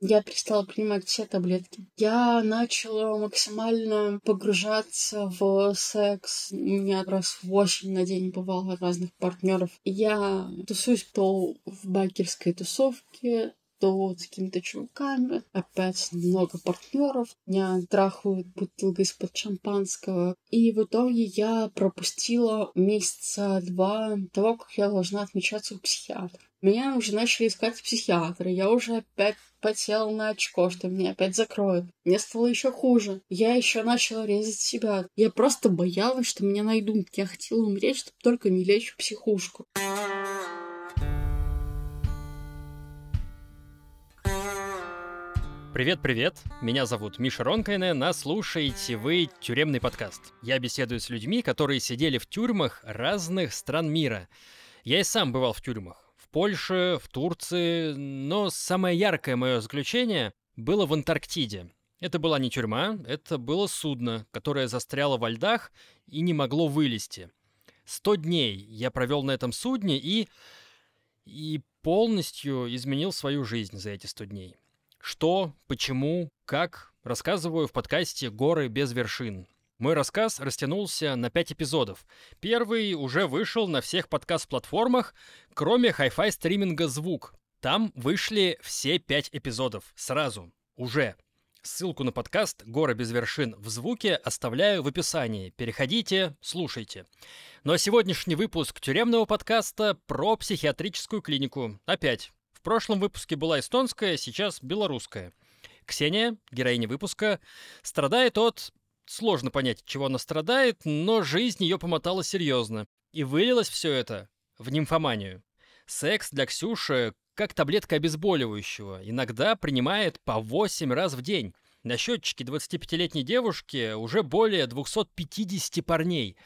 Я перестала принимать все таблетки. Я начала максимально погружаться в секс. У меня раз восемь на день бывало разных партнеров. Я тусуюсь то в байкерской тусовке, то с какими-то чуваками. Опять много партнеров. Меня трахают бутылкой из-под шампанского. И в итоге я пропустила месяца два того, как я должна отмечаться у психиатра. Меня уже начали искать психиатры. Я уже опять потела на очко, что меня опять закроют. Мне стало еще хуже. Я еще начала резать себя. Я просто боялась, что меня найдут. Я хотела умереть, чтобы только не лечь в психушку. Привет-привет, меня зовут Миша Ронкайне, нас слушаете вы «Тюремный подкаст». Я беседую с людьми, которые сидели в тюрьмах разных стран мира. Я и сам бывал в тюрьмах. Польше, в Турции, но самое яркое мое заключение было в Антарктиде. Это была не тюрьма, это было судно, которое застряло во льдах и не могло вылезти. Сто дней я провел на этом судне и... и полностью изменил свою жизнь за эти сто дней. Что, почему, как, рассказываю в подкасте «Горы без вершин». Мой рассказ растянулся на пять эпизодов. Первый уже вышел на всех подкаст-платформах, кроме хай-фай стриминга «Звук». Там вышли все пять эпизодов сразу, уже. Ссылку на подкаст «Горы без вершин» в звуке оставляю в описании. Переходите, слушайте. Ну а сегодняшний выпуск тюремного подкаста про психиатрическую клинику. Опять прошлом выпуске была эстонская, сейчас белорусская. Ксения, героиня выпуска, страдает от... Сложно понять, чего она страдает, но жизнь ее помотала серьезно. И вылилось все это в нимфоманию. Секс для Ксюши как таблетка обезболивающего. Иногда принимает по 8 раз в день. На счетчике 25-летней девушки уже более 250 парней.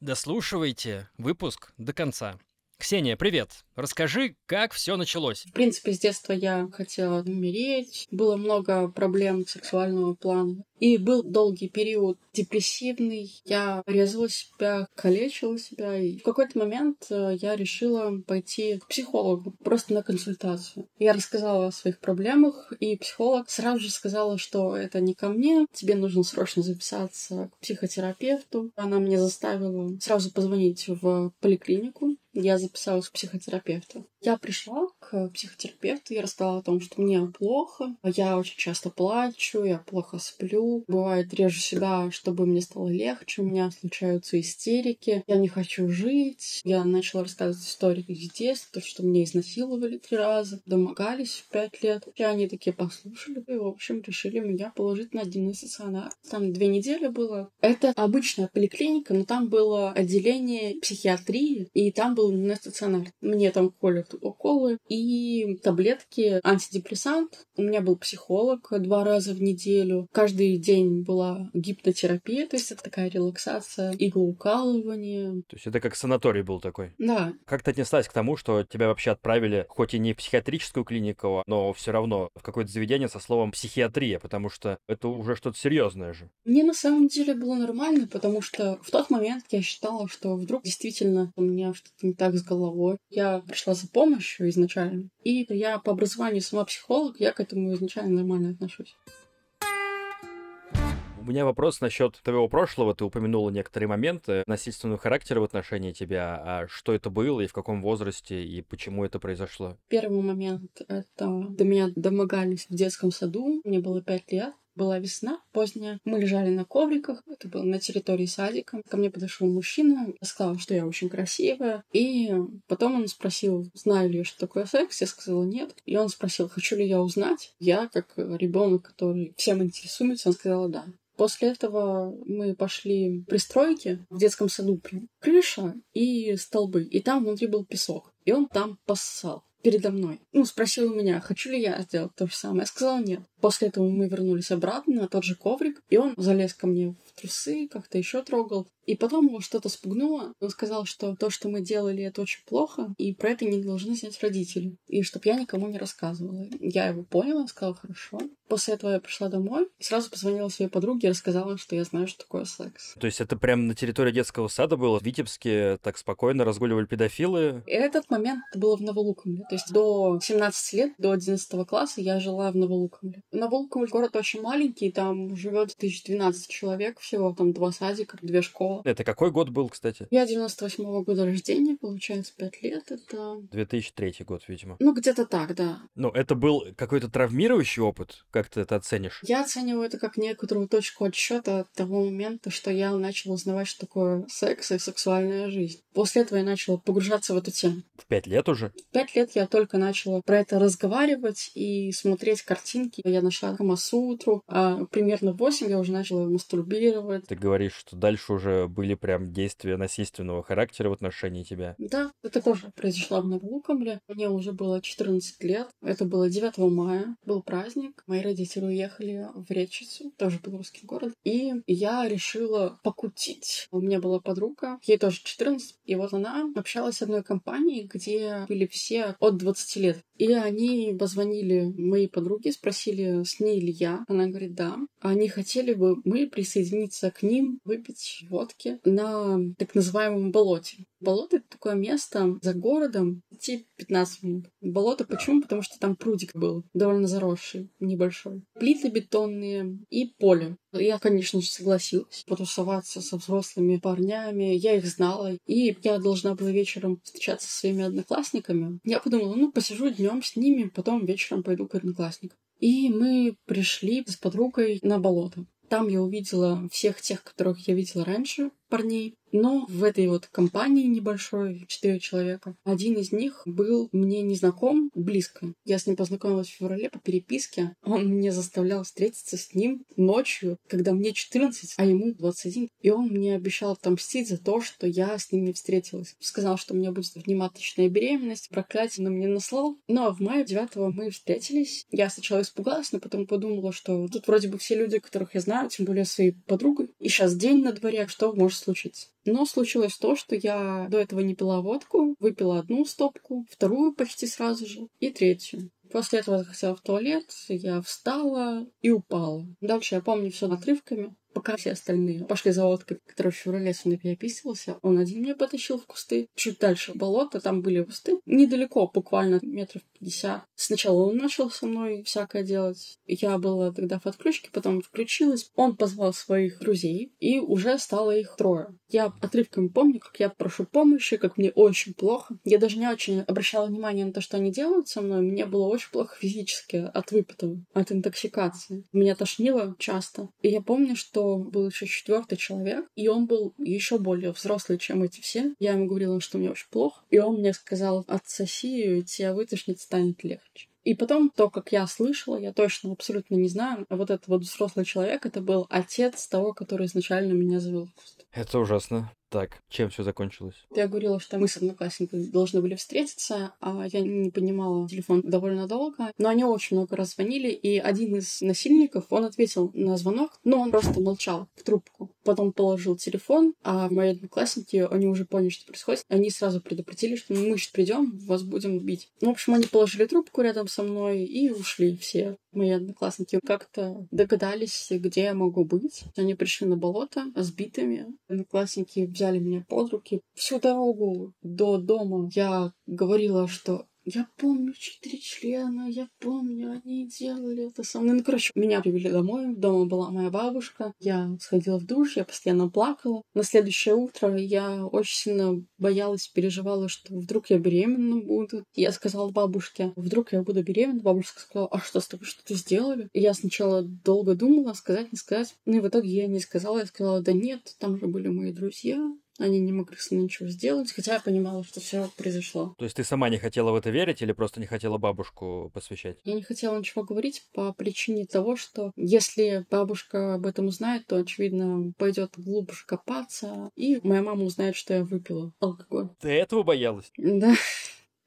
Дослушивайте выпуск до конца. Ксения, привет. Расскажи, как все началось. В принципе, с детства я хотела умереть. Было много проблем сексуального плана. И был долгий период депрессивный. Я резала себя, калечила себя. И в какой-то момент э, я решила пойти к психологу, просто на консультацию. Я рассказала о своих проблемах, и психолог сразу же сказала, что это не ко мне, тебе нужно срочно записаться к психотерапевту. Она меня заставила сразу позвонить в поликлинику. Я записалась к психотерапевту. Я пришла к психотерапевту и рассказала о том, что мне плохо, я очень часто плачу, я плохо сплю, бывает режу себя, чтобы мне стало легче, у меня случаются истерики, я не хочу жить. Я начала рассказывать истории из детства, что меня изнасиловали три раза, домогались в пять лет. И они такие послушали и, в общем, решили меня положить на один стационар. Там две недели было. Это обычная поликлиника, но там было отделение психиатрии, и там был на стационар. Мне там колят уколы и таблетки, антидепрессант. У меня был психолог два раза в неделю. Каждый день была гипнотерапия, то есть это такая релаксация, иглоукалывание. То есть это как санаторий был такой? Да. Как ты отнеслась к тому, что тебя вообще отправили, хоть и не в психиатрическую клинику, но все равно в какое-то заведение со словом психиатрия, потому что это уже что-то серьезное же. Мне на самом деле было нормально, потому что в тот момент я считала, что вдруг действительно у меня что-то не так с головой. Я пришла за помощью изначально. И я по образованию сама психолог, я к этому изначально нормально отношусь. У меня вопрос насчет твоего прошлого. Ты упомянула некоторые моменты насильственного характера в отношении тебя. А что это было и в каком возрасте, и почему это произошло? Первый момент — это до меня домогались в детском саду. Мне было пять лет. Была весна поздняя. Мы лежали на ковриках. Это было на территории садика. Ко мне подошел мужчина, сказал, что я очень красивая. И потом он спросил, знаю ли я, что такое секс. Я сказала нет. И он спросил, хочу ли я узнать. Я, как ребенок, который всем интересуется, он сказала да. После этого мы пошли пристройки в детском саду. Крыша и столбы. И там внутри был песок. И он там поссал передо мной. Ну, спросил меня, хочу ли я сделать то же самое. Я сказала нет. После этого мы вернулись обратно на тот же коврик, и он залез ко мне в трусы, как-то еще трогал. И потом его что-то спугнуло. Он сказал, что то, что мы делали, это очень плохо, и про это не должны знать родители. И чтобы я никому не рассказывала. Я его поняла, сказала, хорошо. После этого я пришла домой, и сразу позвонила своей подруге и рассказала, что я знаю, что такое секс. То есть это прямо на территории детского сада было? В Витебске так спокойно разгуливали педофилы? Этот момент было в Новолукове. То есть до 17 лет, до 11 класса я жила в Новолуковле. Новолуковль город очень маленький, там живет 1012 человек всего, там два садика, две школы. Это какой год был, кстати? Я 98 -го года рождения, получается, 5 лет. Это... 2003 год, видимо. Ну, где-то так, да. Ну, это был какой-то травмирующий опыт? Как ты это оценишь? Я оцениваю это как некоторую точку отсчета от того момента, что я начала узнавать, что такое секс и сексуальная жизнь. После этого я начала погружаться в эту тему. В пять лет уже? В пять лет я только начала про это разговаривать и смотреть картинки. Я нашла Камасутру, а примерно в 8 я уже начала мастурбировать. Ты говоришь, что дальше уже были прям действия насильственного характера в отношении тебя. Да, это тоже произошло в Новолукомле. Мне уже было 14 лет. Это было 9 мая, был праздник. Мои родители уехали в Речицу, тоже белорусский город. И я решила покутить. У меня была подруга, ей тоже 14, и вот она общалась с одной компанией, где были все от 20 лет. И они позвонили моей подруге, спросили, с ней ли я. Она говорит, да. Они хотели бы мы присоединиться к ним, выпить водки на так называемом болоте. Болото — это такое место за городом, идти 15 минут. Болото почему? Потому что там прудик был, довольно заросший, небольшой. Плиты бетонные и поле. Я, конечно же, согласилась потусоваться со взрослыми парнями. Я их знала. И я должна была вечером встречаться со своими одноклассниками. Я подумала, ну, посижу днем с ними, потом вечером пойду к одноклассникам. И мы пришли с подругой на болото. Там я увидела всех тех, которых я видела раньше, парней. Но в этой вот компании небольшой, четыре человека, один из них был мне незнаком близко. Я с ним познакомилась в феврале по переписке. Он мне заставлял встретиться с ним ночью, когда мне 14, а ему 21. И он мне обещал отомстить за то, что я с ним не встретилась. Сказал, что у меня будет внематочная беременность, проклятие на мне наслал. Но в мае 9 мы встретились. Я сначала испугалась, но потом подумала, что тут вроде бы все люди, которых я знаю, тем более своей подругой. И сейчас день на дворе, что может случиться? Но случилось то, что я до этого не пила водку, выпила одну стопку, вторую почти сразу же и третью. После этого захотела в туалет, я встала и упала. Дальше я помню все отрывками пока все остальные пошли за водкой, который в феврале со мной переписывался, он один меня потащил в кусты. Чуть дальше болото, там были кусты. Недалеко, буквально метров 50. Сначала он начал со мной всякое делать. Я была тогда в отключке, потом включилась. Он позвал своих друзей, и уже стало их трое. Я отрывками помню, как я прошу помощи, как мне очень плохо. Я даже не очень обращала внимание на то, что они делают со мной. Мне было очень плохо физически от выпитого, от интоксикации. Меня тошнило часто. И я помню, что был еще четвертый человек, и он был еще более взрослый, чем эти все. Я ему говорила, что мне очень плохо, и он мне сказал, отсоси ее, тебя вытошнит, станет легче. И потом то, как я слышала, я точно абсолютно не знаю, а вот этот вот взрослый человек, это был отец того, который изначально меня завел в куст. Это ужасно. Так, чем все закончилось? Я говорила, что мы с одноклассниками должны были встретиться, а я не понимала телефон довольно долго. Но они очень много раз звонили, и один из насильников, он ответил на звонок, но он просто молчал в трубку. Потом положил телефон, а мои одноклассники, они уже поняли, что происходит. Они сразу предупредили, что мы сейчас придем, вас будем бить. Ну, в общем, они положили трубку рядом со мной и ушли все мои одноклассники как-то догадались, где я могу быть. Они пришли на болото с битами. Одноклассники взяли меня под руки. Всю дорогу до дома я говорила, что я помню четыре члена, я помню, они делали это со мной. Ну, короче, меня привели домой, дома была моя бабушка. Я сходила в душ, я постоянно плакала. На следующее утро я очень сильно боялась, переживала, что вдруг я беременна буду. Я сказала бабушке, вдруг я буду беременна. Бабушка сказала, а что с тобой, что-то сделали? И я сначала долго думала, сказать, не сказать. Ну и в итоге я не сказала, я сказала, да нет, там же были мои друзья, они не могли с ним ничего сделать, хотя я понимала, что все произошло. То есть ты сама не хотела в это верить или просто не хотела бабушку посвящать? Я не хотела ничего говорить по причине того, что если бабушка об этом узнает, то, очевидно, пойдет глубже копаться, и моя мама узнает, что я выпила алкоголь. Ты этого боялась? Да.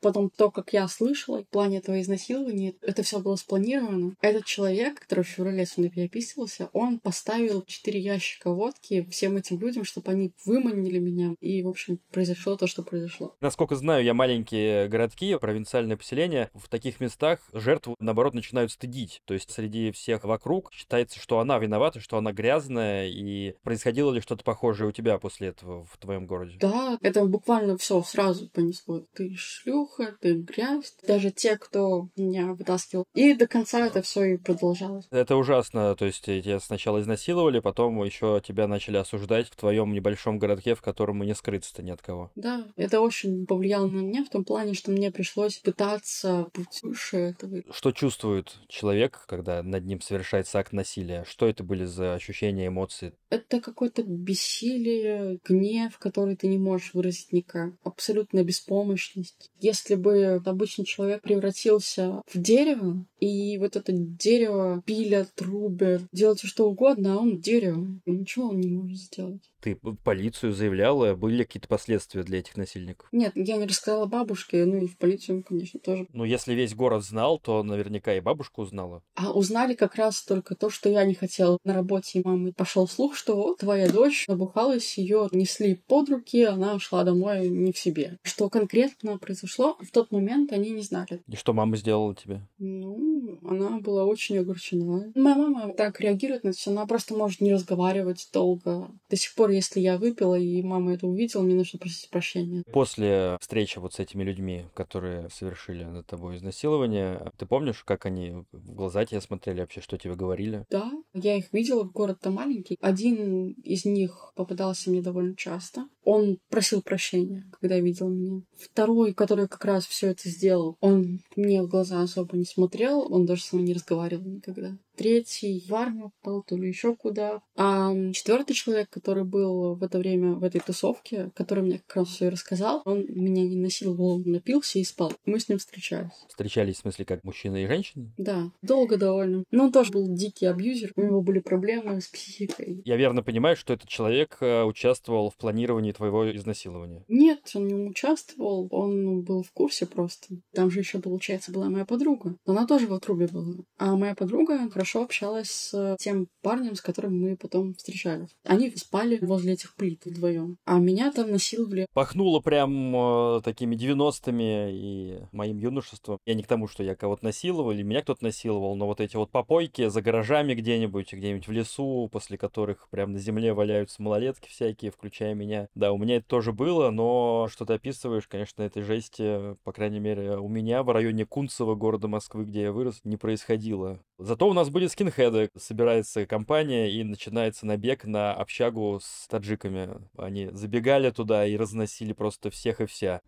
Потом то, как я слышала, в плане этого изнасилования, это все было спланировано. Этот человек, который в феврале со мной переписывался, он поставил четыре ящика водки всем этим людям, чтобы они выманили меня. И, в общем, произошло то, что произошло. Насколько знаю, я маленькие городки, провинциальное поселение, в таких местах жертву, наоборот, начинают стыдить. То есть среди всех вокруг считается, что она виновата, что она грязная, и происходило ли что-то похожее у тебя после этого в твоем городе? Да, это буквально все сразу понесло. Ты шлюх, шлюха, ты грязь. Даже те, кто меня вытаскивал. И до конца это все и продолжалось. Это ужасно. То есть тебя сначала изнасиловали, потом еще тебя начали осуждать в твоем небольшом городке, в котором не скрыться ни от кого. Да, это очень повлияло на меня в том плане, что мне пришлось пытаться быть выше этого. Что чувствует человек, когда над ним совершается акт насилия? Что это были за ощущения, эмоции? Это какое-то бессилие, гнев, который ты не можешь выразить никак. Абсолютная беспомощность. Если бы обычный человек превратился в дерево, и вот это дерево пилят, рубят, делают что угодно, а он дерево. Ничего он не может сделать. Ты в полицию заявляла, были какие-то последствия для этих насильников? Нет, я не рассказала бабушке, ну и в полицию, конечно, тоже. Ну, если весь город знал, то наверняка и бабушка узнала. А узнали как раз только то, что я не хотела. На работе мамы пошел слух, что вот твоя дочь набухалась, ее несли под руки, она шла домой не в себе. Что конкретно произошло, в тот момент они не знали. И что мама сделала тебе? Ну, она была очень огорчена. Моя мама так реагирует на все, она просто может не разговаривать долго. До сих пор, если я выпила, и мама это увидела, мне нужно просить прощения. После встречи вот с этими людьми, которые совершили над тобой изнасилование, ты помнишь, как они в глаза тебя смотрели вообще, что тебе говорили? Да, я их видела, город-то маленький. Один из них попадался мне довольно часто. Он просил прощения, когда видел меня. Второй, который как раз все это сделал, он мне в глаза особо не смотрел, он даже со мной не разговаривал никогда третий в армию попал, то ли еще куда. А четвертый человек, который был в это время в этой тусовке, который мне как раз все рассказал, он меня не насиловал, он напился и спал. Мы с ним встречались. Встречались, в смысле, как мужчина и женщина? Да, долго довольно. Но он тоже был дикий абьюзер, у него были проблемы с психикой. Я верно понимаю, что этот человек э, участвовал в планировании твоего изнасилования? Нет, он не участвовал, он был в курсе просто. Там же еще, получается, была моя подруга. Она тоже в отрубе была. А моя подруга хорошо хорошо общалась с тем парнем, с которым мы потом встречались. Они спали возле этих плит вдвоем, а меня там насиловали. Пахнуло прям э, такими 90-ми и моим юношеством. Я не к тому, что я кого-то насиловал или меня кто-то насиловал, но вот эти вот попойки за гаражами где-нибудь, где-нибудь в лесу, после которых прям на земле валяются малолетки всякие, включая меня. Да, у меня это тоже было, но что ты описываешь, конечно, этой жести, по крайней мере, у меня в районе Кунцево, города Москвы, где я вырос, не происходило. Зато у нас были скинхеды. Собирается компания и начинается набег на общагу с таджиками. Они забегали туда и разносили просто всех и вся.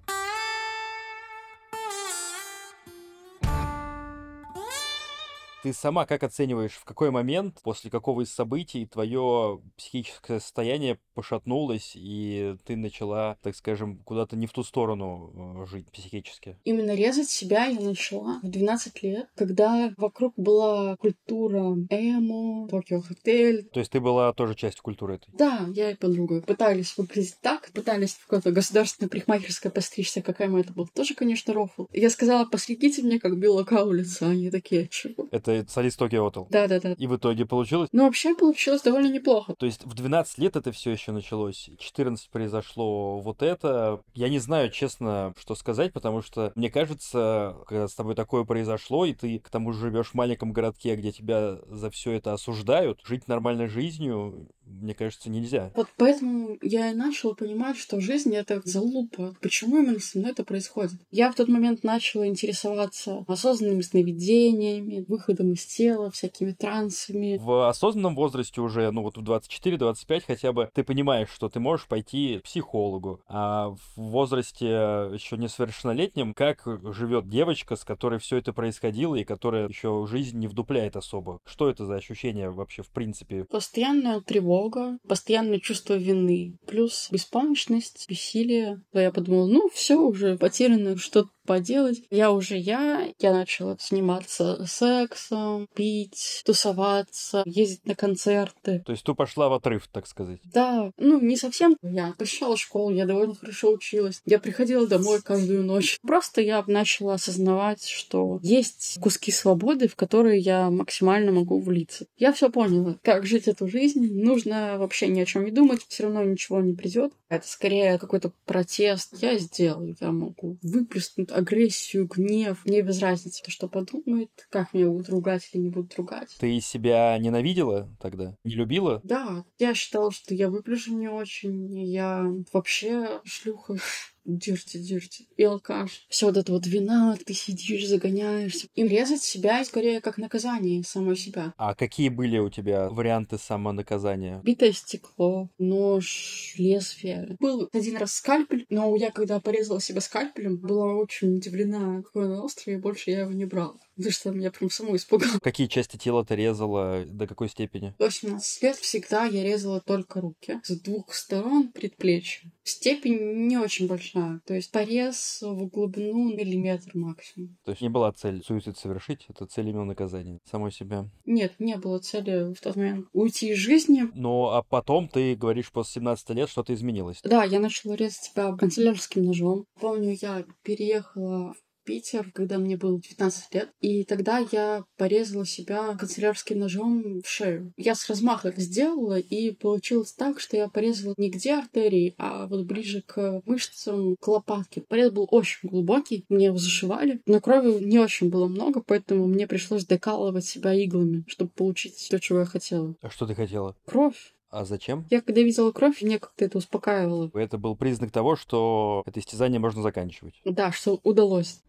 Ты сама как оцениваешь, в какой момент, после какого из событий, твое психическое состояние пошатнулось, и ты начала, так скажем, куда-то не в ту сторону э, жить психически? Именно резать себя я начала в 12 лет, когда вокруг была культура эмо, Токио Хотель. То есть ты была тоже частью культуры этой? Да, я и подруга. Пытались выглядеть так, пытались в какое-то государственное парикмахерское постричься, какая мы это был. Тоже, конечно, рофл. Я сказала, постригите мне, как Билла Каулица. Они такие, чего? Это это солист Токио Hotel. Да, да, да. И в итоге получилось? Ну, вообще получилось довольно неплохо. То есть в 12 лет это все еще началось, 14 произошло вот это. Я не знаю, честно, что сказать, потому что мне кажется, когда с тобой такое произошло, и ты к тому же живешь в маленьком городке, где тебя за все это осуждают, жить нормальной жизнью мне кажется, нельзя. Вот поэтому я и начала понимать, что жизнь — это залупа. Почему именно со мной это происходит? Я в тот момент начала интересоваться осознанными сновидениями, выходом из тела, всякими трансами. В осознанном возрасте уже, ну вот в 24-25 хотя бы, ты понимаешь, что ты можешь пойти к психологу. А в возрасте еще несовершеннолетнем, как живет девочка, с которой все это происходило и которая еще жизнь не вдупляет особо? Что это за ощущение вообще в принципе? Постоянная тревога тревога, постоянное чувство вины, плюс беспомощность, бессилие. Я подумала, ну все уже потеряно, что поделать. Я уже я, я начала заниматься сексом, пить, тусоваться, ездить на концерты. То есть ты пошла в отрыв, так сказать? Да, ну не совсем. Я посещала школу, я довольно хорошо училась. Я приходила домой каждую ночь. Просто я начала осознавать, что есть куски свободы, в которые я максимально могу влиться. Я все поняла, как жить эту жизнь. Нужно вообще ни о чем не думать, все равно ничего не придет. Это скорее какой-то протест. Я сделаю, я могу выплеснуть агрессию, гнев. Мне без разницы, что подумают, как меня будут ругать или не будут ругать. Ты себя ненавидела тогда? Не любила? Да, я считала, что я выгляжу не очень. Я вообще шлюха. Дирти, дирти, и алкаш. Все вот это вот вина, ты сидишь, загоняешься. Им резать себя скорее как наказание самой себя. А какие были у тебя варианты самонаказания? Битое стекло, нож, лезвие. Был один раз скальпель, но я когда порезала себя скальпелем, была очень удивлена, какой он острый, и больше я его не брала. Потому что меня прям саму испугало. Какие части тела ты резала? До какой степени? 18 лет всегда я резала только руки. С двух сторон предплечья. Степень не очень большая. То есть порез в глубину миллиметр максимум. То есть не была цель суицид совершить, это цель именно наказания самой себя? Нет, не было цели в тот момент уйти из жизни. Ну, а потом ты говоришь, после 17 лет что-то изменилось? Да, я начала резать себя канцелярским ножом. Помню, я переехала в Питер, когда мне было 19 лет. И тогда я порезала себя канцелярским ножом в шею. Я с размаха это сделала, и получилось так, что я порезала не где артерии, а вот ближе к мышцам, к лопатке. Порез был очень глубокий, мне его зашивали, но крови не очень было много, поэтому мне пришлось докалывать себя иглами, чтобы получить то, чего я хотела. А что ты хотела? Кровь. А зачем? Я когда видела кровь, мне как-то это успокаивало. Это был признак того, что это истязание можно заканчивать. Да, что удалось.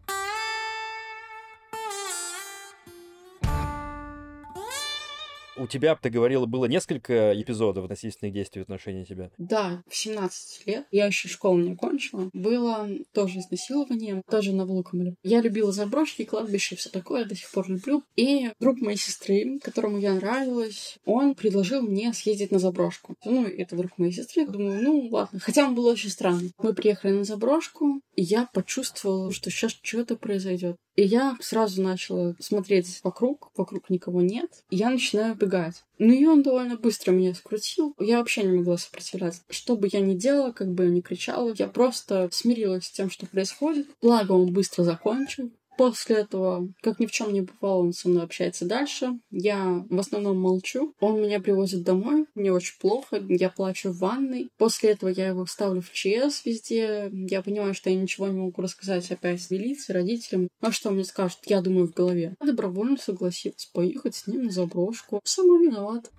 У тебя, ты говорила, было несколько эпизодов насильственных действий в отношении тебя. Да, в 17 лет. Я еще школу не окончила. Было тоже изнасилование, тоже на Влукомле. Я любила заброшки, кладбище все такое, до сих пор люблю. И друг моей сестры, которому я нравилась, он предложил мне съездить на заброшку. Ну, это друг моей сестры. Думаю, ну ладно. Хотя он был очень странный. Мы приехали на заброшку, и я почувствовала, что сейчас что-то произойдет. И я сразу начала смотреть вокруг, вокруг никого нет. И я начинаю бегать. Ну и он довольно быстро меня скрутил. Я вообще не могла сопротивляться. Что бы я ни делала, как бы я ни кричала, я просто смирилась с тем, что происходит. Благо он быстро закончил. После этого, как ни в чем не бывало, он со мной общается дальше. Я в основном молчу. Он меня привозит домой. Мне очень плохо. Я плачу в ванной. После этого я его ставлю в ЧС везде. Я понимаю, что я ничего не могу рассказать опять милиции, родителям. А что мне скажут? Я думаю в голове. Я добровольно согласилась поехать с ним на заброшку. Сама виноват.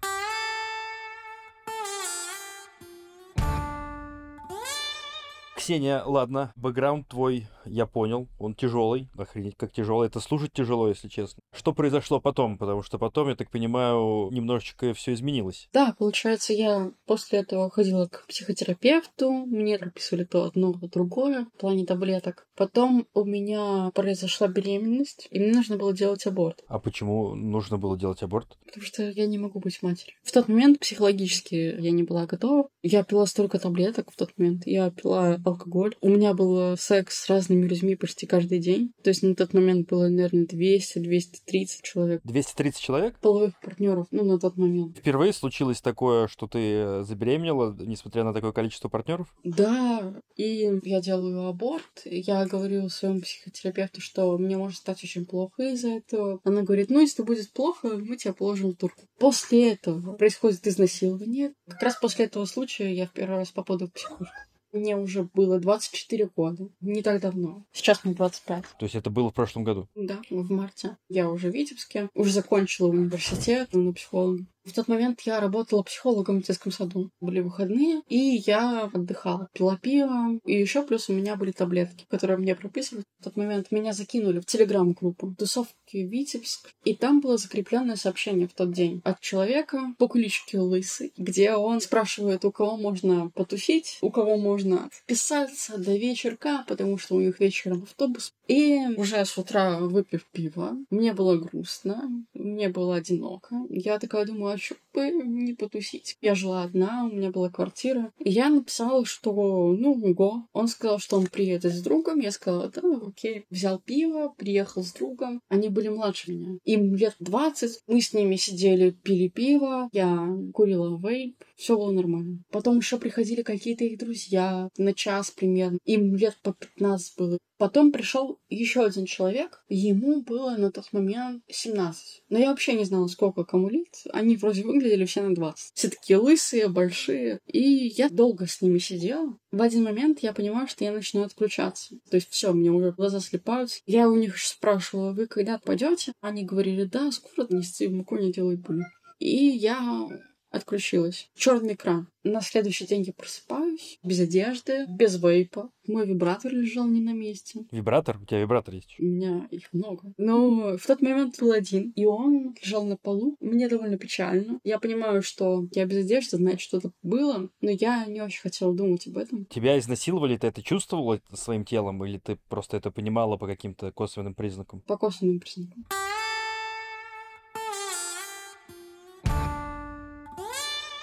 Ксения, ладно, бэкграунд твой я понял, он тяжелый, охренеть, как тяжелый. Это слушать тяжело, если честно. Что произошло потом? Потому что потом, я так понимаю, немножечко все изменилось. Да, получается, я после этого ходила к психотерапевту, мне прописывали то одно, то другое в плане таблеток. Потом у меня произошла беременность, и мне нужно было делать аборт. А почему нужно было делать аборт? Потому что я не могу быть матерью. В тот момент психологически я не была готова. Я пила столько таблеток в тот момент. Я пила алкоголь. У меня был секс с разными людьми почти каждый день. То есть на тот момент было, наверное, 200-230 человек. 230 человек? Половых партнеров, ну, на тот момент. Впервые случилось такое, что ты забеременела, несмотря на такое количество партнеров? Да, и я делаю аборт. Я говорю своему психотерапевту, что мне может стать очень плохо из-за этого. Она говорит, ну, если будет плохо, мы тебя положим в турку. После этого происходит изнасилование. Как раз после этого случая я в первый раз попаду в психушку. Мне уже было 24 года. Не так давно. Сейчас мне 25. То есть это было в прошлом году? Да, в марте. Я уже в Витебске. Уже закончила университет на психолога. В тот момент я работала психологом в детском саду. Были выходные, и я отдыхала. Пила пиво, и еще плюс у меня были таблетки, которые мне прописывали. В тот момент меня закинули в телеграм-группу тусовки Витебск, и там было закрепленное сообщение в тот день от человека по кличке Лысый, где он спрашивает, у кого можно потусить, у кого можно вписаться до вечерка, потому что у них вечером автобус. И уже с утра, выпив пиво, мне было грустно, мне было одиноко. Я такая думаю, а что бы не потусить? Я жила одна, у меня была квартира. И я написала, что, ну, го. Он сказал, что он приедет с другом. Я сказала, да, окей. Взял пиво, приехал с другом. Они были младше меня. Им лет 20. Мы с ними сидели, пили пиво. Я курила вейп. Все было нормально. Потом еще приходили какие-то их друзья на час примерно. Им лет по 15 было. Потом пришел еще один человек, ему было на тот момент 17. Но я вообще не знала, сколько кому лет. Они вроде выглядели все на 20. Все такие лысые, большие. И я долго с ними сидела. В один момент я понимаю, что я начинаю отключаться. То есть все, мне уже глаза слепаются. Я у них спрашивала, вы когда пойдете? Они говорили, да, скоро нести в муку не делай пыль. И я отключилась. Черный экран. На следующий день я просыпаюсь без одежды, без вейпа. Мой вибратор лежал не на месте. Вибратор? У тебя вибратор есть? У меня их много. Но в тот момент был один, и он лежал на полу. Мне довольно печально. Я понимаю, что я без одежды, значит, что-то было, но я не очень хотела думать об этом. Тебя изнасиловали, ты это чувствовала своим телом, или ты просто это понимала по каким-то косвенным признакам? По косвенным признакам.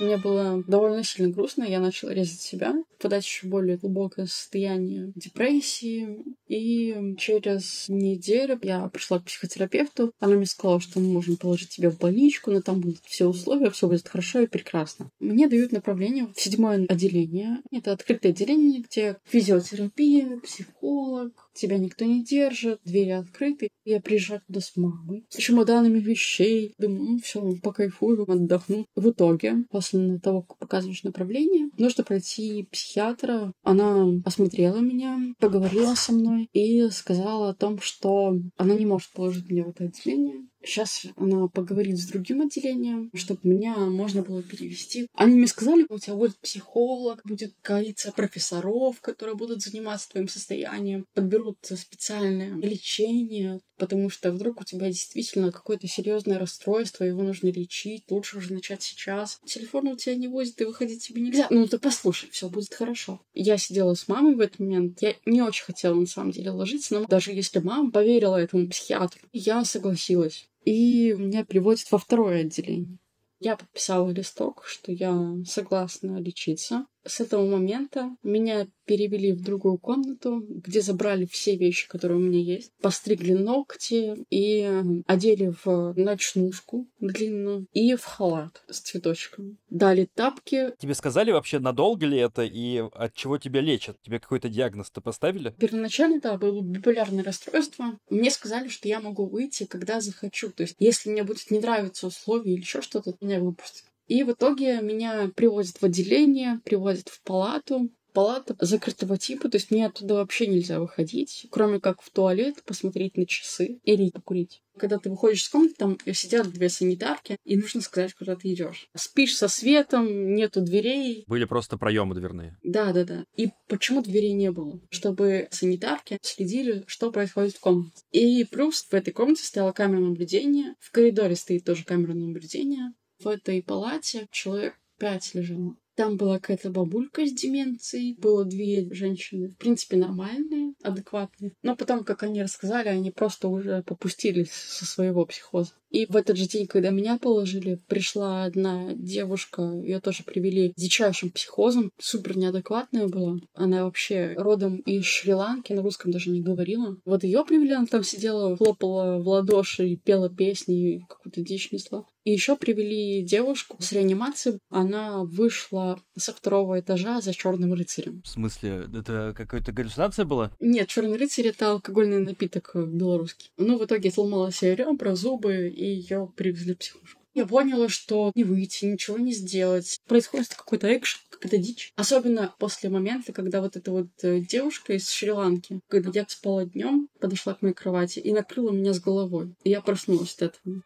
Мне было довольно сильно грустно, я начала резать себя, впадать еще более глубокое состояние депрессии. И через неделю я пришла к психотерапевту. Она мне сказала, что мы можем положить тебя в больничку, но там будут все условия, все будет хорошо и прекрасно. Мне дают направление в седьмое отделение. Это открытое отделение, где физиотерапия, психолог, тебя никто не держит, двери открыты. Я приезжаю туда с мамой, с чемоданами вещей. Думаю, ну все, по кайфую, отдохну. В итоге, после того, как показываешь направление, нужно пройти психиатра. Она осмотрела меня, поговорила со мной и сказала о том, что она не может положить меня в это отделение, Сейчас она поговорит с другим отделением, чтобы меня можно было перевести. Они мне сказали, у тебя будет психолог, будет коалиция профессоров, которые будут заниматься твоим состоянием, подберут специальное лечение, потому что вдруг у тебя действительно какое-то серьезное расстройство, его нужно лечить, лучше уже начать сейчас. Телефон у тебя не возит, и выходить тебе нельзя. Ну ты послушай, все будет хорошо. Я сидела с мамой в этот момент. Я не очень хотела на самом деле ложиться, но даже если мама поверила этому психиатру, я согласилась и меня переводят во второе отделение. Я подписала листок, что я согласна лечиться. С этого момента меня перевели в другую комнату, где забрали все вещи, которые у меня есть, постригли ногти и одели в ночнушку длинную и в халат с цветочками. Дали тапки. Тебе сказали вообще, надолго ли это и от чего тебя лечат? Тебе какой-то диагноз-то поставили? Первоначально, да, было биполярное расстройство. Мне сказали, что я могу выйти, когда захочу. То есть, если мне будет не нравиться условия или еще что-то, меня выпустят. И в итоге меня привозят в отделение, привозят в палату. Палата закрытого типа, то есть мне оттуда вообще нельзя выходить, кроме как в туалет, посмотреть на часы или покурить. Когда ты выходишь из комнаты, там сидят две санитарки, и нужно сказать, куда ты идешь. Спишь со светом, нету дверей. Были просто проемы дверные. Да, да, да. И почему дверей не было? Чтобы санитарки следили, что происходит в комнате. И плюс в этой комнате стояла камера наблюдения, в коридоре стоит тоже камера наблюдения, в этой палате человек пять лежало. Там была какая-то бабулька с деменцией, было две женщины, в принципе, нормальные, адекватные. Но потом, как они рассказали, они просто уже попустились со своего психоза. И в этот же день, когда меня положили, пришла одна девушка, ее тоже привели с дичайшим психозом, супер неадекватная была. Она вообще родом из Шри-Ланки, на русском даже не говорила. Вот ее привели, она там сидела, хлопала в ладоши, пела песни, какую-то дичь несла. И еще привели девушку с реанимации. Она вышла со второго этажа за черным рыцарем. В смысле, это какая-то галлюцинация была? Нет, черный рыцарь это алкогольный напиток белорусский. Ну, в итоге сломала себе ребра, зубы, и ее привезли психушку. Я поняла, что не выйти, ничего не сделать. Происходит какой-то экшен, какая-то дичь. Особенно после момента, когда вот эта вот э, девушка из Шри-Ланки, когда я спала днем, подошла к моей кровати и накрыла меня с головой. И я проснулась от этого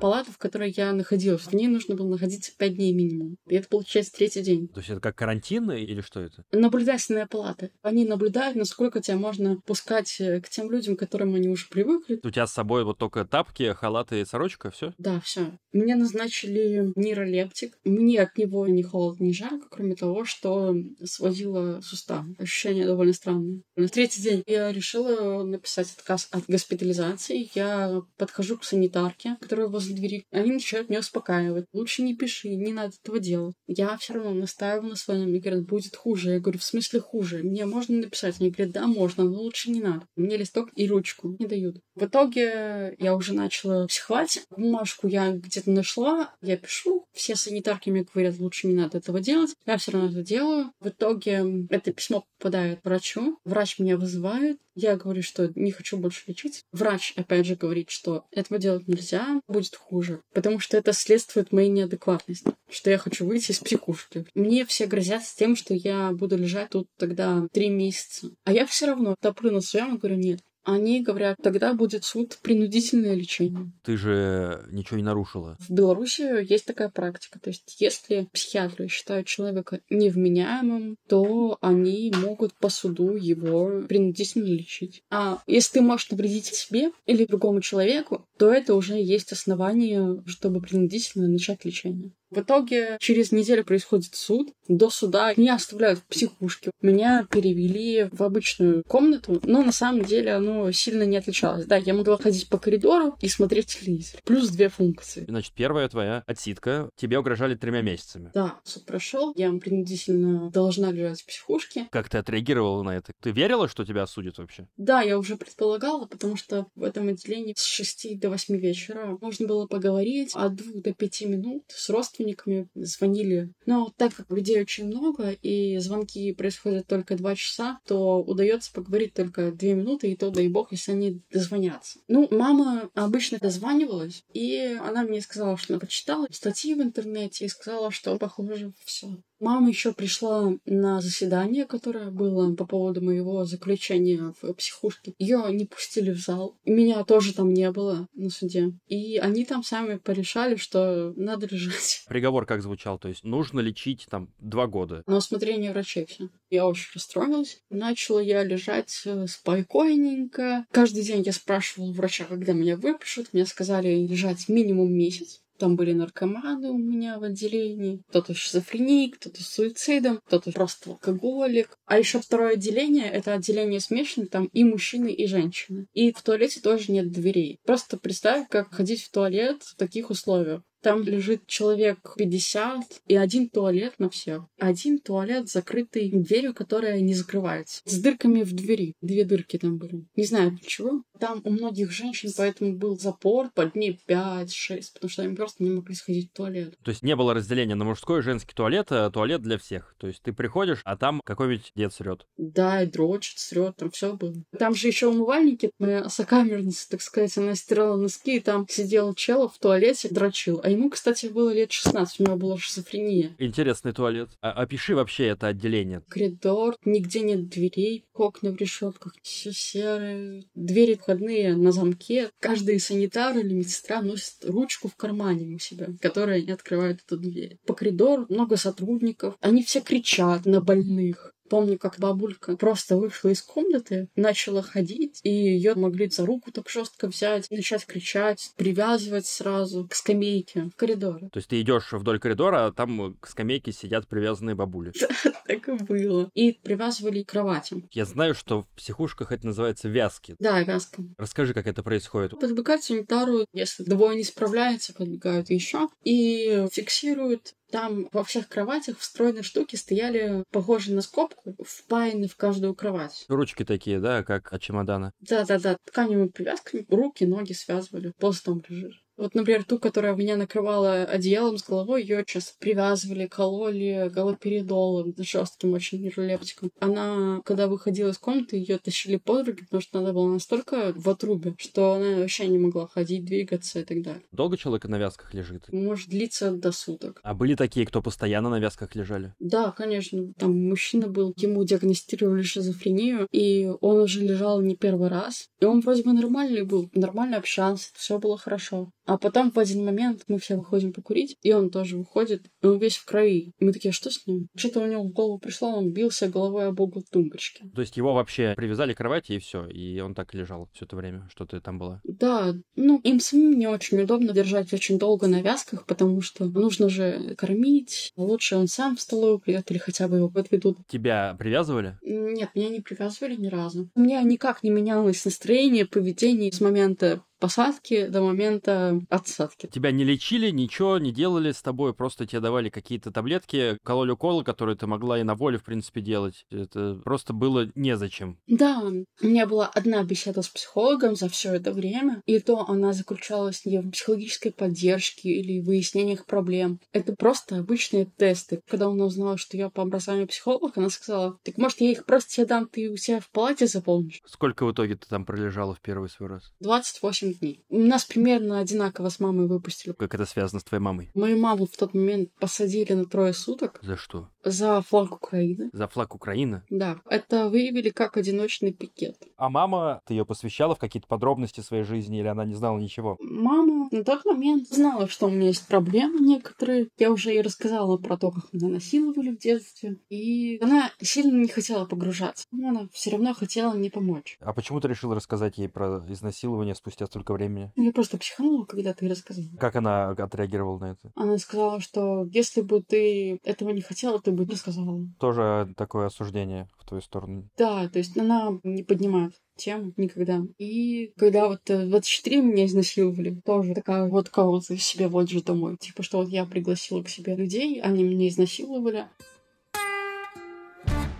палату, в которой я находилась. В ней нужно было находиться пять дней минимум. И это получается третий день. То есть это как карантин или что это? Наблюдательная палата. Они наблюдают, насколько тебя можно пускать э, к тем людям, к которым они уже привыкли. У тебя с собой вот только тапки, халаты и сорочка, все? Да, все. Мне назначили нейролептик. Мне от него ни холодно, ни жарко, кроме того, что сводило сустав. Ощущение довольно странное. На третий день я решила написать отказ от госпитализации. Я подхожу к санитарке, которая возле возле двери. Они начинают меня успокаивать. Лучше не пиши, не надо этого делать. Я все равно настаиваю на своем. Мне говорят, будет хуже. Я говорю, в смысле хуже? Мне можно написать? Мне говорят, да, можно, но лучше не надо. Мне листок и ручку не дают. В итоге я уже начала психовать. Бумажку я где-то нашла, я пишу. Все санитарки мне говорят, лучше не надо этого делать. Я все равно это делаю. В итоге это письмо попадает врачу. Врач меня вызывает. Я говорю, что не хочу больше лечить. Врач, опять же, говорит, что этого делать нельзя, будет хуже. Потому что это следствует моей неадекватности, что я хочу выйти из психушки. Мне все грозят с тем, что я буду лежать тут тогда три месяца. А я все равно топлю на своем и говорю, нет, Они говорят, тогда будет суд принудительное лечение. Ты же ничего не нарушила. В Беларуси есть такая практика. То есть, если психиатры считают человека невменяемым, то они могут по суду его принудительно лечить. А если ты можешь навредить себе или другому человеку, то это уже есть основание, чтобы принудительно начать лечение. В итоге через неделю происходит суд. До суда не оставляют в психушке. Меня перевели в обычную комнату, но на самом деле оно сильно не отличалось. Да, я могла ходить по коридору и смотреть телевизор. Плюс две функции. Значит, первая твоя отсидка. Тебе угрожали тремя месяцами. Да, суд прошел. Я принудительно должна лежать в психушке. Как ты отреагировала на это? Ты верила, что тебя осудят вообще? Да, я уже предполагала, потому что в этом отделении с 6 до 8 вечера можно было поговорить от 2 до 5 минут с родственниками родственниками звонили. Но так как людей очень много, и звонки происходят только два часа, то удается поговорить только две минуты, и то, дай бог, если они дозвонятся. Ну, мама обычно дозванивалась, и она мне сказала, что она почитала статьи в интернете и сказала, что, похоже, все. Мама еще пришла на заседание, которое было по поводу моего заключения в психушке. Ее не пустили в зал. Меня тоже там не было на суде. И они там сами порешали, что надо лежать. Приговор как звучал? То есть нужно лечить там два года? На усмотрение врачей все. Я очень расстроилась. Начала я лежать э, спокойненько. Каждый день я спрашивала врача, когда меня выпишут. Мне сказали лежать минимум месяц. Там были наркоманы у меня в отделении, кто-то шизофреник, кто-то с суицидом, кто-то просто алкоголик. А еще второе отделение — это отделение смешанное, там и мужчины, и женщины. И в туалете тоже нет дверей. Просто представь, как ходить в туалет в таких условиях. Там лежит человек 50 и один туалет на всех. Один туалет закрытый дверью, которая не закрывается. С дырками в двери. Две дырки там были. Не знаю для чего. Там у многих женщин поэтому был запор по дней 5-6, потому что они просто не могли сходить в туалет. То есть не было разделения на мужской и женский туалет, а туалет для всех. То есть ты приходишь, а там какой-нибудь дед срет. Да, и дрочит, срет, там все было. Там же еще умывальники. Моя сокамерница, так сказать, она стирала носки, и там сидел чел в туалете, дрочил. А ему, кстати, было лет 16, у него была шизофрения. Интересный туалет. А опиши вообще это отделение. Коридор, нигде нет дверей, окна в решетках, все серое. Двери входные на замке. Каждый санитар или медсестра носит ручку в кармане у себя, которая не открывает эту дверь. По коридору много сотрудников. Они все кричат на больных. Помню, как бабулька просто вышла из комнаты, начала ходить, и ее могли за руку так жестко взять, начать кричать, привязывать сразу к скамейке в коридоре. То есть ты идешь вдоль коридора, а там к скамейке сидят привязанные бабули. Так и было. И привязывали к кроватям. Я знаю, что в психушках это называется вязки. Да, вязка. Расскажи, как это происходит. Подбегают санитару, если двое не справляются, подбегают еще и фиксируют там во всех кроватях встроенные штуки стояли похожие на скобку, впаяны в каждую кровать. Ручки такие, да, как от чемодана? Да-да-да, тканевыми привязками руки, ноги связывали. Просто там лежишь. Вот, например, ту, которая меня накрывала одеялом с головой, ее сейчас привязывали, кололи галоперидолом, жестким очень нейролептиком. Она, когда выходила из комнаты, ее тащили под руки, потому что она была настолько в отрубе, что она вообще не могла ходить, двигаться и так далее. Долго человек на вязках лежит? Может длиться до суток. А были такие, кто постоянно на вязках лежали? Да, конечно. Там мужчина был, ему диагностировали шизофрению, и он уже лежал не первый раз. И он вроде бы нормальный был, нормально общался, все было хорошо. А потом в один момент мы все выходим покурить, и он тоже выходит, и он весь в крови. И мы такие, что с ним? Что-то у него в голову пришло, он бился головой об угол тумбочки. То есть его вообще привязали к кровати, и все, и он так лежал все это время, что ты там была? Да, ну, им самим не очень удобно держать очень долго на вязках, потому что нужно же кормить. Лучше он сам в столовую придет или хотя бы его подведут. Тебя привязывали? Нет, меня не привязывали ни разу. У меня никак не менялось настроение, поведение с момента посадки до момента отсадки. Тебя не лечили, ничего не делали с тобой, просто тебе давали какие-то таблетки, кололи уколы, которые ты могла и на воле, в принципе, делать. Это просто было незачем. Да, у меня была одна беседа с психологом за все это время, и то она заключалась не в психологической поддержке или выяснениях проблем. Это просто обычные тесты. Когда она узнала, что я по образованию психолог, она сказала, так может я их просто тебе дам, ты у себя в палате заполнишь? Сколько в итоге ты там пролежала в первый свой раз? 28 7 дней. Нас примерно одинаково с мамой выпустили. Как это связано с твоей мамой? Мою маму в тот момент посадили на трое суток. За что? За флаг Украины. За флаг Украины? Да. Это выявили как одиночный пикет. А мама, ты ее посвящала в какие-то подробности своей жизни или она не знала ничего? Мама на тот момент знала, что у меня есть проблемы некоторые. Я уже ей рассказала про то, как меня насиловали в детстве. И она сильно не хотела погружаться. Но она все равно хотела мне помочь. А почему ты решила рассказать ей про изнасилование спустя столько времени? Я просто психанула, когда ты рассказала. Как она отреагировала на это? Она сказала, что если бы ты этого не хотела, ты бы рассказала. Тоже такое осуждение в твою сторону. Да, то есть она не поднимает тему никогда. И когда вот в 24 меня изнасиловали, тоже такая вот кого-то себе вот же домой. Типа, что вот я пригласила к себе людей, они меня изнасиловали.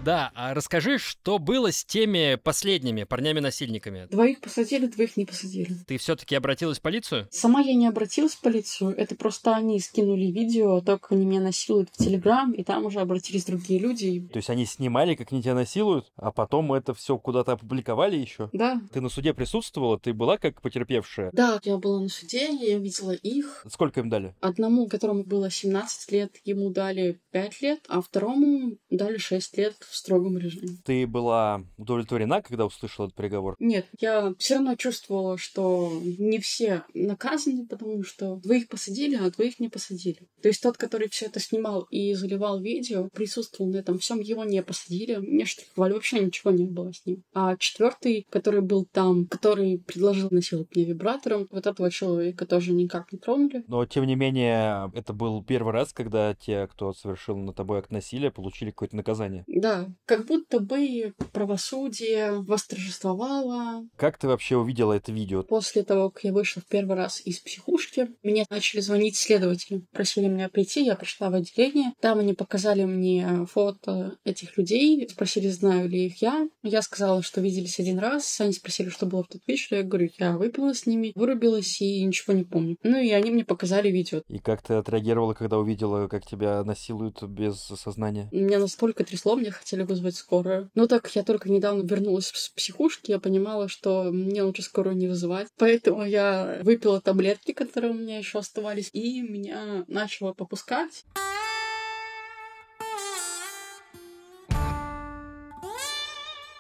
Да, а расскажи, что было с теми последними парнями-насильниками? Двоих посадили, двоих не посадили. Ты все-таки обратилась в полицию? Сама я не обратилась в полицию, это просто они скинули видео, то, как они меня насилуют в Телеграм, и там уже обратились другие люди. То есть они снимали, как они тебя насилуют, а потом это все куда-то опубликовали еще? Да. Ты на суде присутствовала? Ты была как потерпевшая? Да, я была на суде, я видела их. Сколько им дали? Одному, которому было 17 лет, ему дали 5 лет, а второму дали 6 лет в строгом режиме. Ты была удовлетворена, когда услышала этот приговор? Нет, я все равно чувствовала, что не все наказаны, потому что двоих посадили, а двоих не посадили. То есть тот, который все это снимал и заливал видео, присутствовал на этом всем, его не посадили. Мне штрафовали, вообще ничего не было с ним. А четвертый, который был там, который предложил насиловать меня вибратором, вот этого человека тоже никак не тронули. Но, тем не менее, это был первый раз, когда те, кто совершил над тобой акт насилия, получили какое-то наказание. Да, как будто бы правосудие восторжествовало. Как ты вообще увидела это видео? После того, как я вышла в первый раз из психушки, мне начали звонить следователи. Просили меня прийти, я пришла в отделение. Там они показали мне фото этих людей, спросили, знаю ли их я. Я сказала, что виделись один раз. Они спросили, что было в тот вечер. Я говорю, я выпила с ними, вырубилась и ничего не помню. Ну и они мне показали видео. И как ты отреагировала, когда увидела, как тебя насилуют без сознания? Меня настолько трясло, мне хотели вызвать скорую. Но так я только недавно вернулась с психушки, я понимала, что мне лучше скорую не вызывать. Поэтому я выпила таблетки, которые у меня еще оставались, и меня начало попускать.